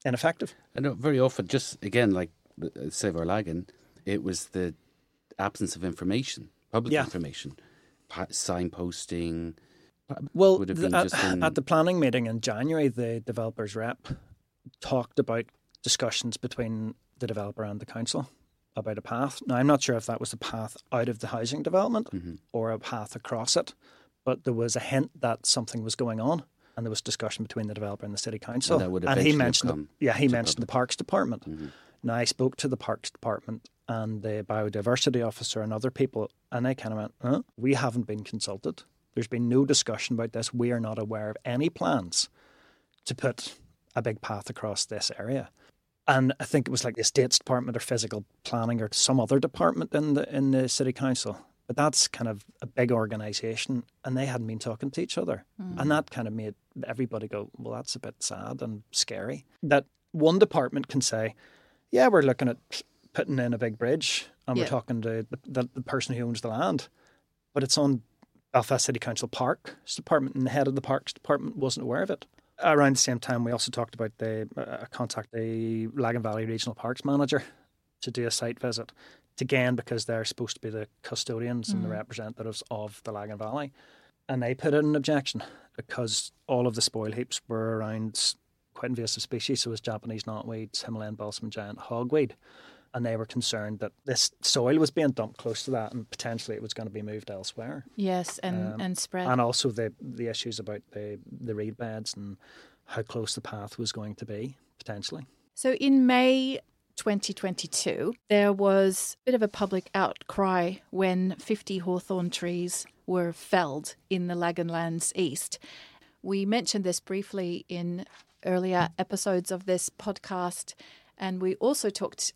ineffective. I know very often, just again, like uh, Save Our Lagan, it was the absence of information, public Yeah. information, pa- signposting. Well, would have the- been at, in- at the planning meeting in January, the developers rep talked about discussions between the developer and the council about a path. Now, I'm not sure if that was a path out of the housing development Mhm. or a path across it, but there was a hint that something was going on, and there was discussion between the developer and the city council. would and he mentioned, the, yeah, he mentioned the parks department. Mhm. Now, I spoke to the Parks Department and the biodiversity officer and other people, and they kind of went, huh? We haven't been consulted. There's been no discussion about this. We are not aware of any plans to put a big path across this area. And I think it was like the Estates Department or Physical Planning or some other department in the in the City Council. But that's kind of a big organisation, and they hadn't been talking to each other, hmm. and that kind of made everybody go, "Well, that's a bit sad and scary." That one department can say, "Yeah, we're looking at putting in a big bridge, and Yeah. we're talking to the, the, the person who owns the land," but it's on Belfast City Council Parks Department, and the head of the Parks Department wasn't aware of it. Around the same time, we also talked about the uh, contact the Lagan Valley Regional Parks Manager to do a site visit. Again, because they're supposed to be the custodians and the representatives of the Lagan Valley, and they put in an objection because all of the spoil heaps were around quite invasive species, so as Japanese knotweed, Himalayan balsam giant hogweed, and they were concerned that this soil was being dumped close to that, and potentially it was going to be moved elsewhere Yes, and, Um, and spread. and also the the issues about the the reed beds and how close the path was going to be potentially. So in May 2022, there was a bit of a public outcry when 50 hawthorn trees were felled in the Laganlands East. We mentioned this briefly in earlier episodes of this podcast, and we also talked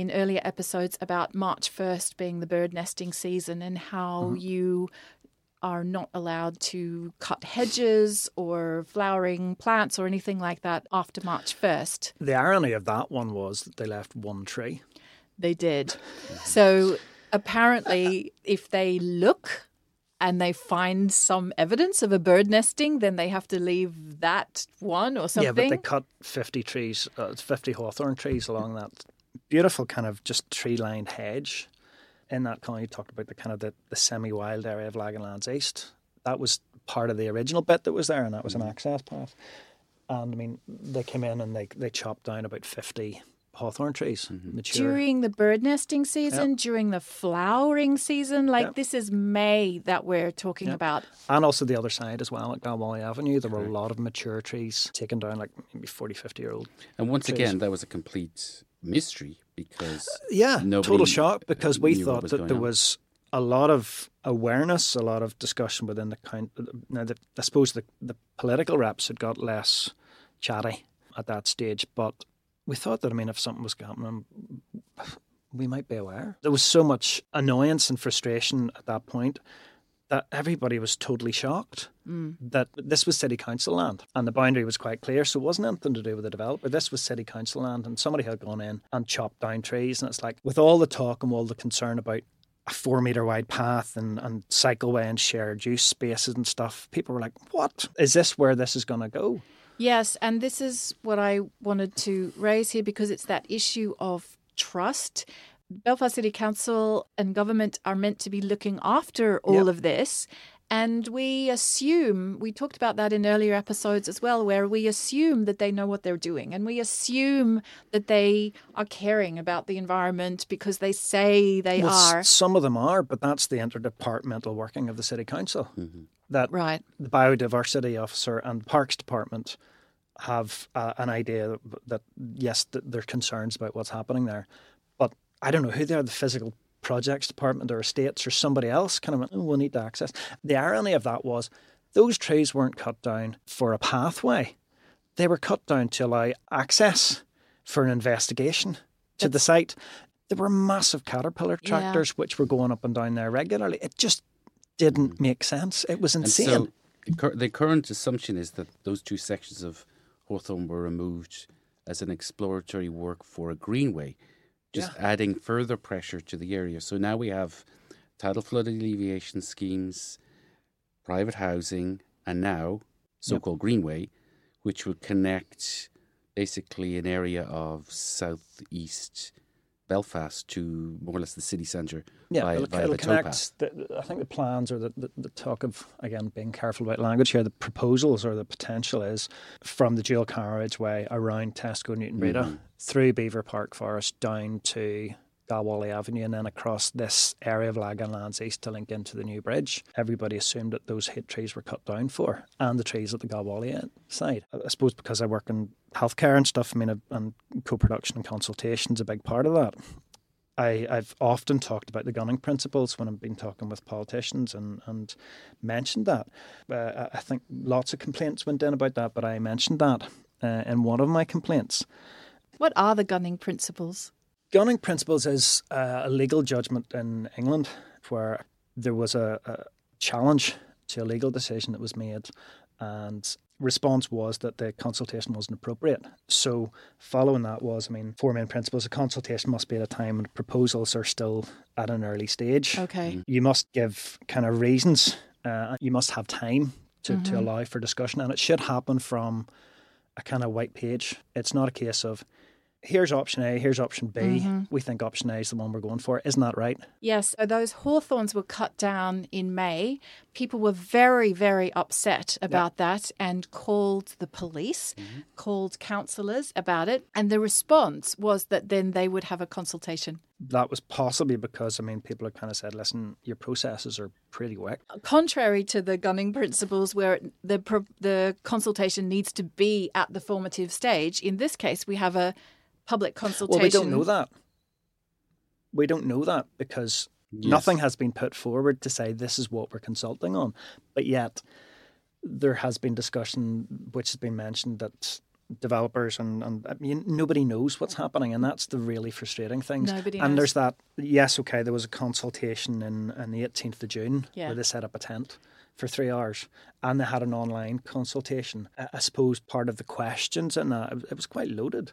in earlier episodes about March 1st being the bird nesting season and how you are not allowed to cut hedges or flowering plants or anything like that after March 1st. The irony of that one was that they left one tree. They did. <laughs> So apparently, if they look and they find some evidence of a bird nesting, then they have to leave that one or something. Yeah, but they cut fifty trees, uh, fifty hawthorn trees along that beautiful kind of just tree lined hedge. In that kind, you talked about the kind of the, the semi wild area of Laganlands East. That was part of the original bit that was there, and that was an mm-hmm. access path. And I mean, they came in and they they chopped down about fifty hawthorn trees, mm-hmm. mature. during the bird nesting season, during the flowering season, like Yep. this is May that we're talking Yep. about. And also the other side as well at Galwally Avenue, there were a lot of mature trees taken down, like maybe 40, 50 year old. And once trees. again, that was a complete mystery because uh, Yeah, total shock because we thought that there on. was a lot of awareness, a lot of discussion within the count. Uh, now, the, I suppose the, the political reps had got less chatty at that stage, but we thought that, I mean, if something was happening, we might be aware. There was so much annoyance and frustration at that point that everybody was totally shocked mm. that this was city council land and the boundary was quite clear so it wasn't anything to do with the developer. This was city council land and somebody had gone in and chopped down trees and it's like with all the talk and all the concern about a four meter wide path and, and cycleway and shared use spaces and stuff people were like what? Is this where this is going to go? Yes, and this is what I wanted to raise here because it's that issue of trust. Belfast City Council and government are meant to be looking after all Yep. of this. And we assume, we talked about that in earlier episodes as well, where we assume that they know what they're doing. And we assume that they are caring about the environment because they say they Well, are. some of them are but that's the interdepartmental working of the city council that Right. the biodiversity officer and parks department have uh, an idea that, that yes, th- there are concerns about what's happening there, but I don't know who they are. The physical projects department or estates or somebody else kind of went, oh, we'll need to access. The irony of that was those trees weren't cut down for a pathway; they were cut down to allow access for an investigation to the site. There were massive caterpillar Yeah. tractors which were going up and down there regularly. It just didn't mm. make sense. It was And insane. so the the current assumption is that those two sections of Hawthorne were removed as an exploratory work for a greenway, just adding further pressure to the area. So now we have tidal flood alleviation schemes, private housing, and now so called greenway, which will connect basically an area of southeast Belfast to more or less the city centre Yeah, via, it'll, via it'll connect. The, I think the plans or the, the, the talk of again being careful about language here. The proposals or the potential is from the dual carriageway around Tesco Newtownbreda Mhm. through Belvoir Park Forest down to Galwally Avenue and then across this area of Lagan Lands East to link into the new bridge. Everybody assumed that those hate trees were cut down for and the trees at the Galwally side. I suppose because I work in healthcare and stuff, I mean, and co-production and consultation is a big part of that. I, I've often talked about the gunning principles when I've been talking with politicians and, and mentioned that. Uh, I- I think lots of complaints went in about that, but I mentioned that uh, in one of my complaints. What are the gunning principles? Gunning principles is uh, a legal judgment in England where there was a, a challenge to a legal decision that was made, and response was that the consultation wasn't appropriate. So, following that was, I mean, four main principles: a consultation must be at a time when proposals are still at an early stage. Okay. You must give kind of reasons. Uh, you must have time to, to allow for discussion, and it should happen from a kind of white page. It's not a case of here's option A, here's option B. Mm-hmm. We think option A is the one we're going for. Isn't that right? Yes, so those hawthorns were cut down in May. People were very, very upset about that and called the police, mm-hmm. called councillors about it. And the response was that then they would have a consultation. That was possibly because I mean people had kind of said, listen, your processes are pretty weak. Uh, contrary to the gunning principles, where the the consultation needs to be at the formative stage, in this case, we have a public consultation. Well, we don't know that. We don't know that because nothing has been put forward to say this is what we're consulting on. But yet, there has been discussion, which has been mentioned, that developers and, and I mean, nobody knows what's happening, and that's the really frustrating thing. Nobody and knows. there's that. Yes, okay, there was a consultation in on the 18th of June Yeah. where they set up a tent for three hours, and they had an online consultation. I, I suppose part of the questions and that it was quite loaded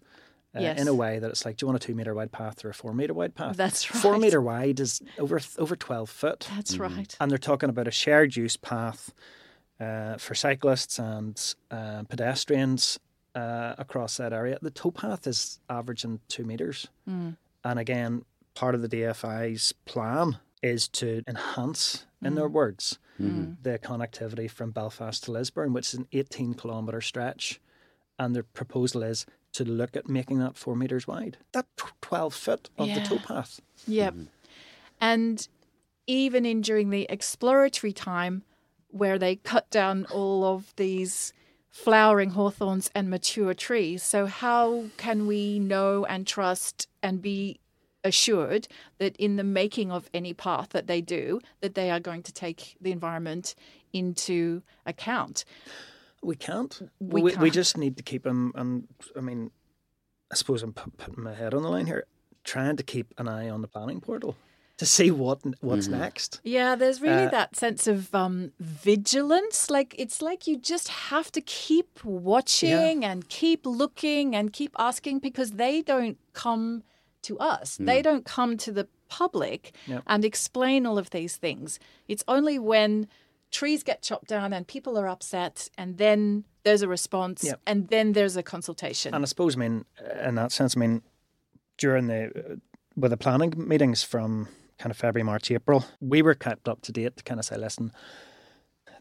uh, Yes. in a way that it's like, do you want a two meter wide path or a four meter wide path? That's right. Four meter wide is over over twelve foot, That's right. and they're talking about a shared use path uh, for cyclists and uh, pedestrians uh, across that area. The towpath is averaging two meters, and again, part of the DFI's plan is to enhance, in their words, the connectivity from Belfast to Lisburn, which is an 18 kilometre stretch. And the proposal is to look at making that four metres wide. That tw- 12 foot of Yeah. the towpath. Yep. Mm-hmm. And even in during the exploratory time where they cut down all of these flowering hawthorns and mature trees. So how can we know and trust and be assured that in the making of any path that they do that they are going to take the environment into account? We can't. We we, can't. just need to keep them. And I mean, I suppose I'm pu- putting my head on the line here, trying to keep an eye on the planning portal to see what what's next. Yeah, there's really Uh, that sense of um, vigilance. Like it's like you just have to keep watching and keep looking and keep asking because they don't come to us. They don't come to the public Yep. and explain all of these things. It's only when trees get chopped down and people are upset and then there's a response Yep. and then there's a consultation. And I suppose, I mean, in that sense, I mean, during the uh, with the planning meetings from kind of February, March, April, we were kept up to date to kind of say, listen,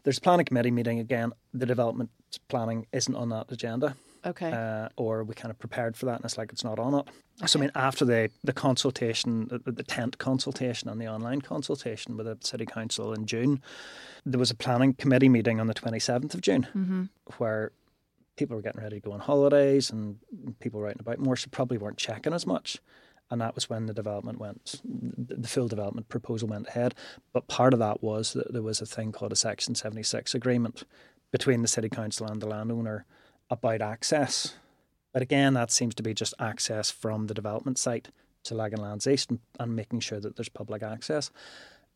there's planning committee meeting again. The development planning isn't on that agenda. Okay. uh, or we kind of prepared for that, and it's like it's not on it. So I mean, after the the consultation, the, the tent consultation and the online consultation with the city council in June, there was a planning committee meeting on the twenty seventh of June, where people were getting ready to go on holidays and people writing about more, so probably weren't checking as much. And that was when the development went, the the full development proposal went ahead. But part of that was that there was a thing called a Section 76 agreement between the City Council and the landowner about access. But again, that seems to be just access from the development site to Laganlands East and, and making sure that there's public access.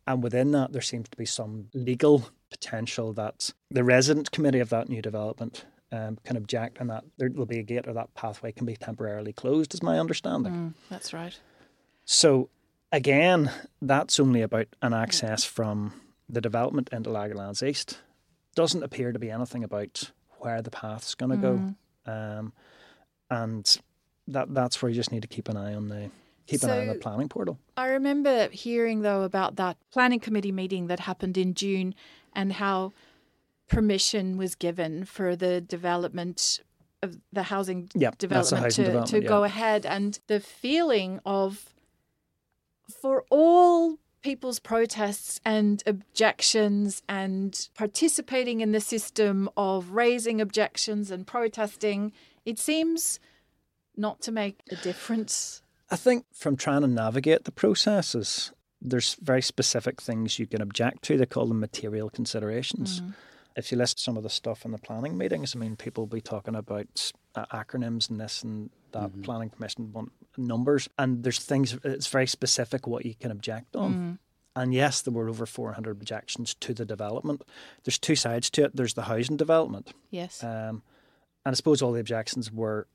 And within that, there seems to be some legal potential that the resident committee of that new development um, can object and that there will be a gate or that pathway can be temporarily closed, is my understanding. Mm, that's right. So again, that's only about an access from the development into Laganlands East. Doesn't appear to be anything about where the path's going to go, um, and that that's where you just need to keep an eye on the keep an eye on the planning portal. I remember hearing though about that planning committee meeting that happened in June and how permission was given for the development of the housing Yep, development housing to, development. to go yeah. ahead and the feeling of for all people's protests and objections and participating in the system of raising objections and protesting it seems not to make a difference I think from trying to navigate the processes, there's very specific things you can object to. They call them material considerations. Mm. If you list some of the stuff in the planning meetings, I mean, people will be talking about uh, acronyms and this and that. Planning permission numbers, and there's things. It's very specific what you can object on. And yes, there were over 400 objections to the development. There's two sides to it. There's the housing development, yes um, and I suppose all the objections were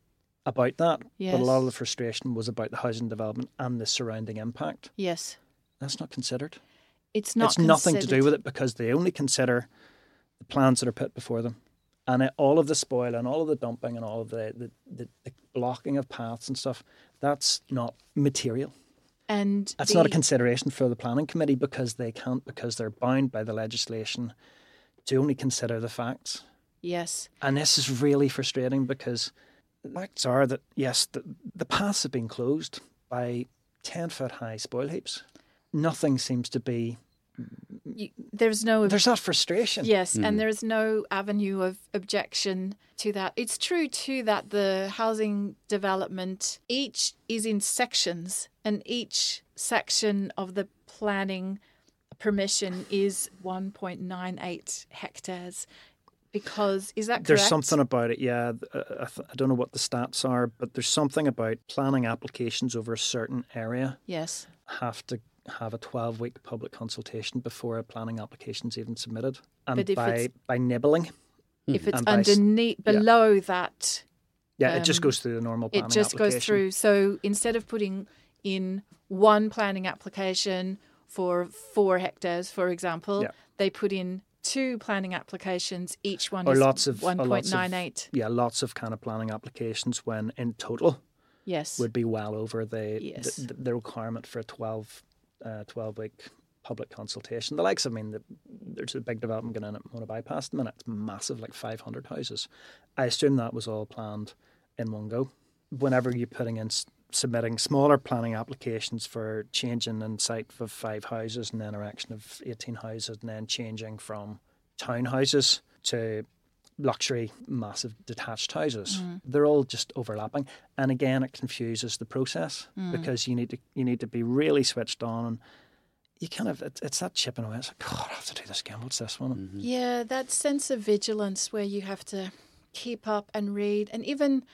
about that. Yes. But a lot of the frustration was about the housing development and the surrounding impact. yes That's not considered. it's not it's nothing to do with it because they only consider the plans that are put before them. And it, all of the spoil and all of the dumping and all of the, the, the, the blocking of paths and stuff, that's not material. and That's not a consideration for the planning committee because they can't, because they're bound by the legislation to only consider the facts. yes And this is really frustrating because the facts are that, yes, the, the paths have been closed by 10 foot high spoil heaps. Nothing seems to be. you, there's no There's that frustration. yes and there's no avenue of objection to that. It's true too that the housing development each is in sections and each section of the planning permission is 1.98 hectares. Because is that correct? There's something about it, yeah. uh, I, th- I don't know what the stats are, but there's something about planning applications over a certain area yes. have to have a 12 week public consultation before a planning application is even submitted. And But if by, it's- by nibbling, if it's And by s- underneath yeah. below that yeah, it just Um, goes through the normal planning it just goes through. So instead of putting in one planning application for four hectares, for example, Yeah. they put in two planning applications. Each one Or is lots of- or one lots of- Yeah, lots of kind of planning applications when in total Yes. would be well over the Yes. the, the requirement for a 12, uh, 12 week public consultation. The likes, I mean, the, there's a big development going in at Monagh Bypass at the minute. It's massive, like 500 houses. I assume that was all planned in one go. Whenever you're putting in, submitting smaller planning applications for changing in site of five houses and then erection of 18 houses and then changing from townhouses to luxury, massive detached houses. Mm. They're all just overlapping, and again, it confuses the process mm. because you need to you need to be really switched on, and you kind of it's, it's that chipping away. It's like, God, I have to do this again. What's this one? Mm-hmm. Yeah, that sense of vigilance where you have to keep up and read, and even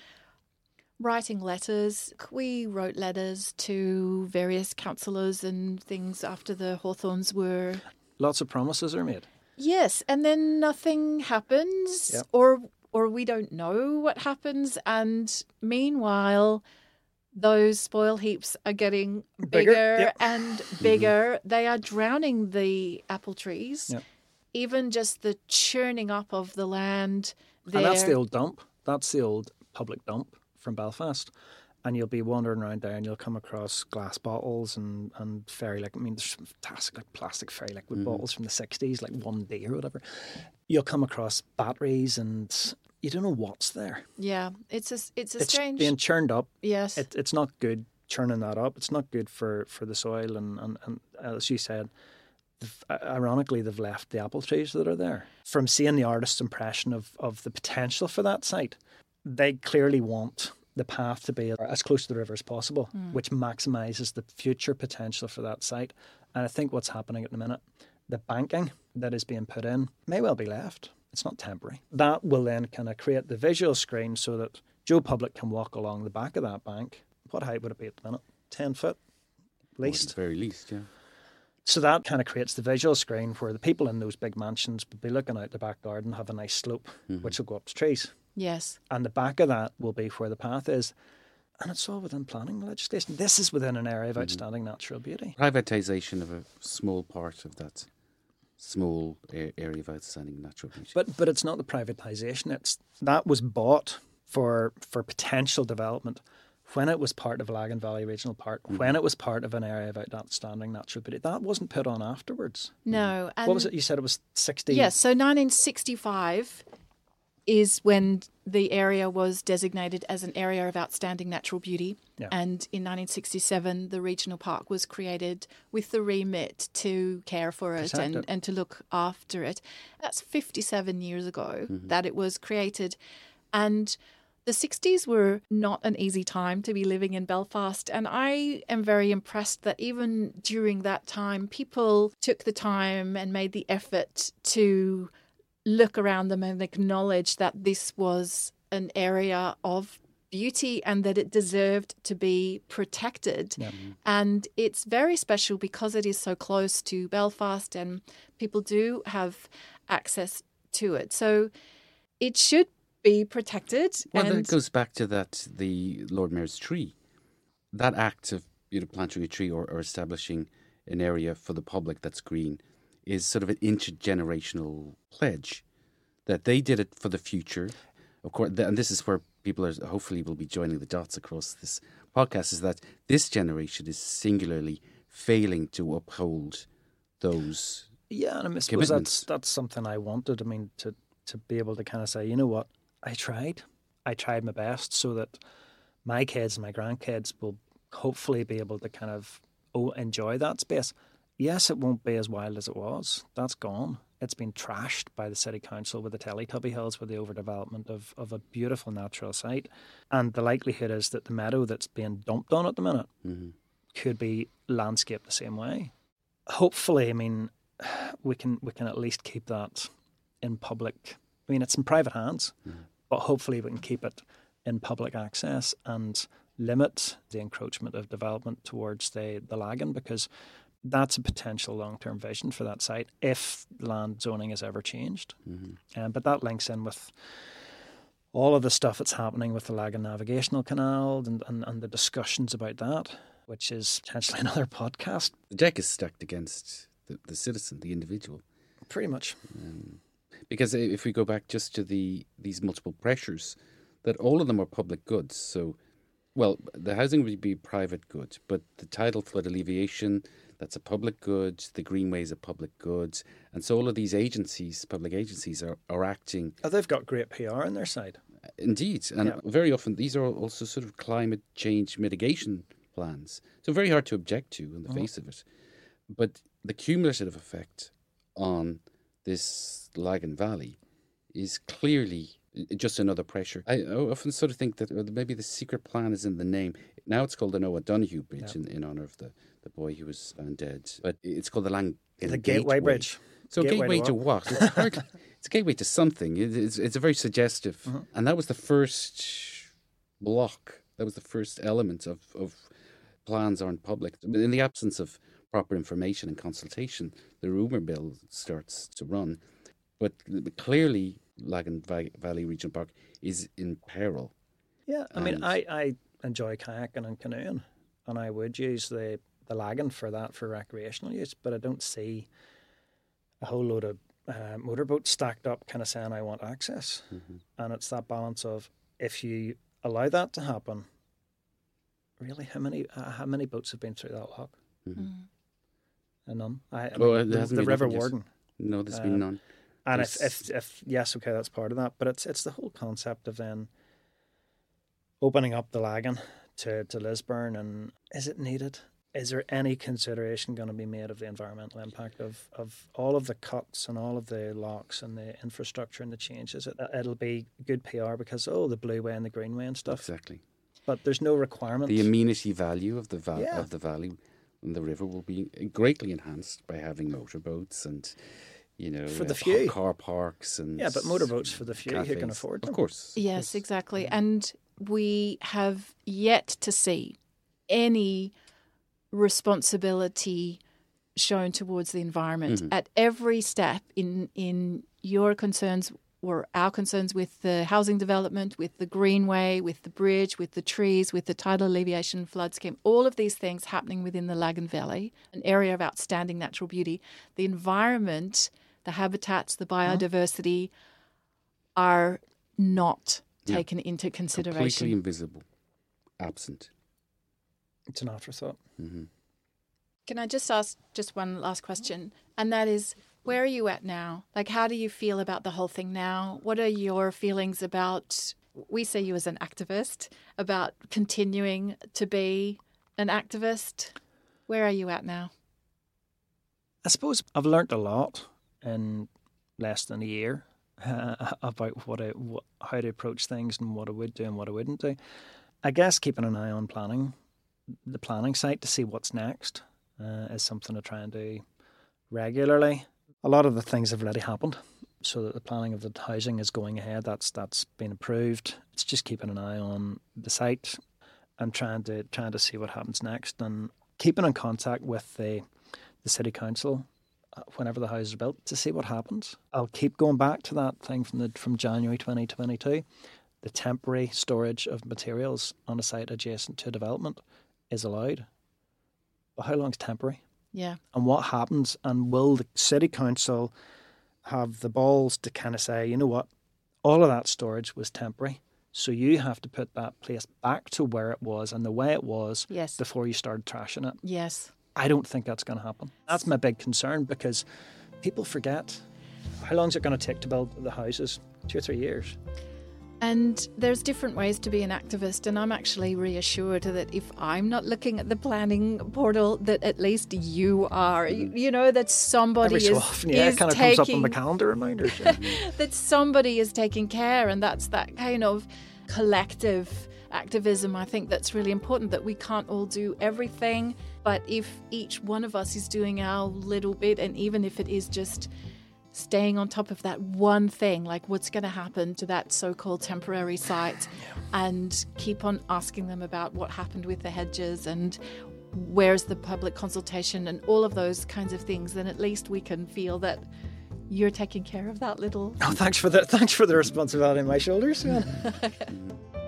writing letters. We wrote letters to various councillors and things after the Hawthorns were Lots of promises are made. Yes, and then nothing happens, Yep. or or we don't know what happens, and meanwhile, those spoil heaps are getting Bigger, bigger, yep. and <laughs> mm-hmm. bigger. They are drowning the apple trees. Yep. Even just the churning up of the land. There. And that's the old dump. That's the old public dump from Belfast. And you'll be wandering around there and you'll come across glass bottles and, and fairy like I mean there's some fantastic like plastic fairy liquid mm-hmm. bottles from the sixties, like one D or whatever. You'll come across batteries and you don't know what's there. yeah, it's a it's a it's strange. being churned up. yes, It, it's not good churning that up. It's not good for, for the soil and, and, and uh, as you said, ironically they've left the apple trees that are there. From seeing the artist's impression of, of the potential for that site, they clearly want the path to be as close to the river as possible, hmm. which maximises the future potential for that site. And I think what's happening at the minute, the banking that is being put in may well be left. It's not temporary. That will then kind of create the visual screen so that Joe Public can walk along the back of that bank. What height would it be at the minute? 10 foot, at Or at least. the very least, yeah. So that kind of creates the visual screen where the people in those big mansions will be looking out the back garden, have a nice slope, mm-hmm. which will go up to trees. Yes, And the back of that will be where the path is. And it's all within planning legislation. This is within an area of outstanding natural beauty. Privatisation of a small part of that small area of outstanding natural beauty. But but it's not the privatization. It's that was bought for for potential development when it was part of Lagan Valley Regional Park, Mm-hmm. when it was part of an area of outstanding natural beauty. That wasn't put on afterwards. No. And what was it? You said it was sixty. Yes, so 1965 is when the area was designated as an area of outstanding natural beauty. Yeah. And in 1967, the regional park was created with the remit to care for it and, it. and to look after it. That's 57 years ago mm-hmm. that it was created. And the 60s were not an easy time to be living in Belfast. And I am very impressed that even during that time, people took the time and made the effort to look around them and acknowledge that this was an area of beauty and that it deserved to be protected. And it's very special because it is so close to Belfast and people do have access to it. So it should be protected. Well, and that goes back to that the Lord Mayor's tree. That act of you know, planting a tree or, or establishing an area for the public that's green is sort of an intergenerational pledge that they did it for the future. Of course, and this is where people are hopefully will be joining the dots across this podcast. Is that this generation is singularly failing to uphold those Yeah, and I mean, suppose that's that's something I wanted. I mean, to to be able to kind of say, you know what, I tried, I tried my best, so that my kids and my grandkids will hopefully be able to kind of oh, enjoy that space. Yes, it won't be as wild as it was. That's gone. It's been trashed by the city council with the Teletubby Hills, with the overdevelopment of, of a beautiful natural site. And the likelihood is that the meadow that's being dumped on at the minute mm-hmm. could be landscaped the same way. Hopefully, I mean, <sighs> we can we can at least keep that in public. I mean, it's in private hands, mm-hmm. but hopefully we can keep it in public access and limit the encroachment of development towards the the Lagan because that's a potential long term vision for that site if land zoning is ever changed. Um, but that links in with all of the stuff that's happening with the Lagan Navigational Canal and, and, and the discussions about that, which is potentially <laughs> another podcast. the deck is stacked against the, the citizen, the individual. Pretty much. because if we go back just to the these multiple pressures, that all of them are public goods. So, well, the housing would be private good, but the tidal flood alleviation that's a public good. The greenway is a public good, and so all of these agencies, public agencies, are are acting Oh, they've got great PR on their side. Indeed, and Yeah. very often these are also sort of climate change mitigation plans. So very hard to object to in the face of it. But the cumulative effect on this Lagan Valley is clearly uh, just another pressure. I often sort of think that maybe the secret plan is in the name. Now it's called the Noah Donohoe Bridge in, in honor of the, the boy who was found dead. But it's called the Lang. The Gateway Bridge. So Gateway gateway, to to what? It's, <laughs> it's a gateway to something. It- It's, it's a very suggestive, mm-hmm. and that was the first block. That was the first element of, of plans aren't public. In the absence of proper information and consultation, the rumor mill starts to run. But clearly, Lagan Valley Regional Park is in peril. Yeah, I mean, I, I enjoy kayaking and canoeing, and I would use the, the Lagan for that for recreational use, but I don't see a whole load of uh, motorboats stacked up kind of saying I want access. And it's that balance of if you allow that to happen, really, how many uh, how many boats have been through that lock? And none. I, I Well, mean, it the, the River opened yet. Warden. No, there's been Um, none. And if, if if yes, okay, that's part of that. But it's it's the whole concept of then opening up the Lagan to, to Lisburn and is it needed? Is there any consideration going to be made of the environmental impact of, of all of the cuts and all of the locks and the infrastructure and the changes? It, it'll be good PR because oh the blue way and the green way and stuff. Exactly. But there's no requirement. The amenity value of the va- Yeah. of the valley and the river will be greatly enhanced by having motorboats and you know For the uh, few. car parks and yeah, but motorboats for the few who can afford them. Of course. Yes, exactly. And we have yet to see any responsibility shown towards the environment mm-hmm. at every step in in your concerns were our concerns with the housing development, with the greenway, with the bridge, with the trees, with the tidal alleviation flood scheme, all of these things happening within the Lagan Valley, an area of outstanding natural beauty. The environment, the habitats, the mm-hmm. biodiversity are not Yeah. taken into consideration. Completely invisible, absent. It's an afterthought. hmm Can I just ask just one last question? And that is, where are you at now? Like, how do you feel about the whole thing now? What are your feelings about, we see you as an activist, about continuing to be an activist? Where are you at now? I suppose I've learnt a lot in less than a year uh, <laughs> about what I what, how to approach things and what I would do and what I wouldn't do. I guess keeping an eye on planning, the planning site to see what's next, uh, is something I try and do regularly. A lot of the things have already happened, so that the planning of the housing is going ahead. That's that's been approved. It's just keeping an eye on the site and trying to trying to see what happens next and keeping in contact with the the city council Uh, whenever the house is built to see what happens. I'll keep going back to that thing from the from January 2022. The temporary storage of materials on a site adjacent to development is allowed. But how long is temporary? Yeah. And what happens? And will the city council have the balls to kind of say, you know what, all of that storage was temporary. So you have to put that place back to where it was and the way it was Yes. before you started trashing it. Yes. I don't think that's going to happen. That's my big concern because people forget how long is it going to take to build the houses? Two or three years. And there's different ways to be an activist, and I'm actually reassured that if I'm not looking at the planning portal, that at least you are. You, you know that somebody Every so is, often, yeah, is it kind of taking comes up on the calendar reminders. yeah. <laughs> that somebody is taking care, and that's that kind of collective activism. I think that's really important. That we can't all do everything, but if each one of us is doing our little bit, and even if it is just staying on top of that one thing, like what's going to happen to that so called temporary site, and keep on asking them about what happened with the hedges and where's the public consultation and all of those kinds of things, then at least we can feel that you're taking care of that little oh, thanks for the thanks for the responsibility on my shoulders. <laughs>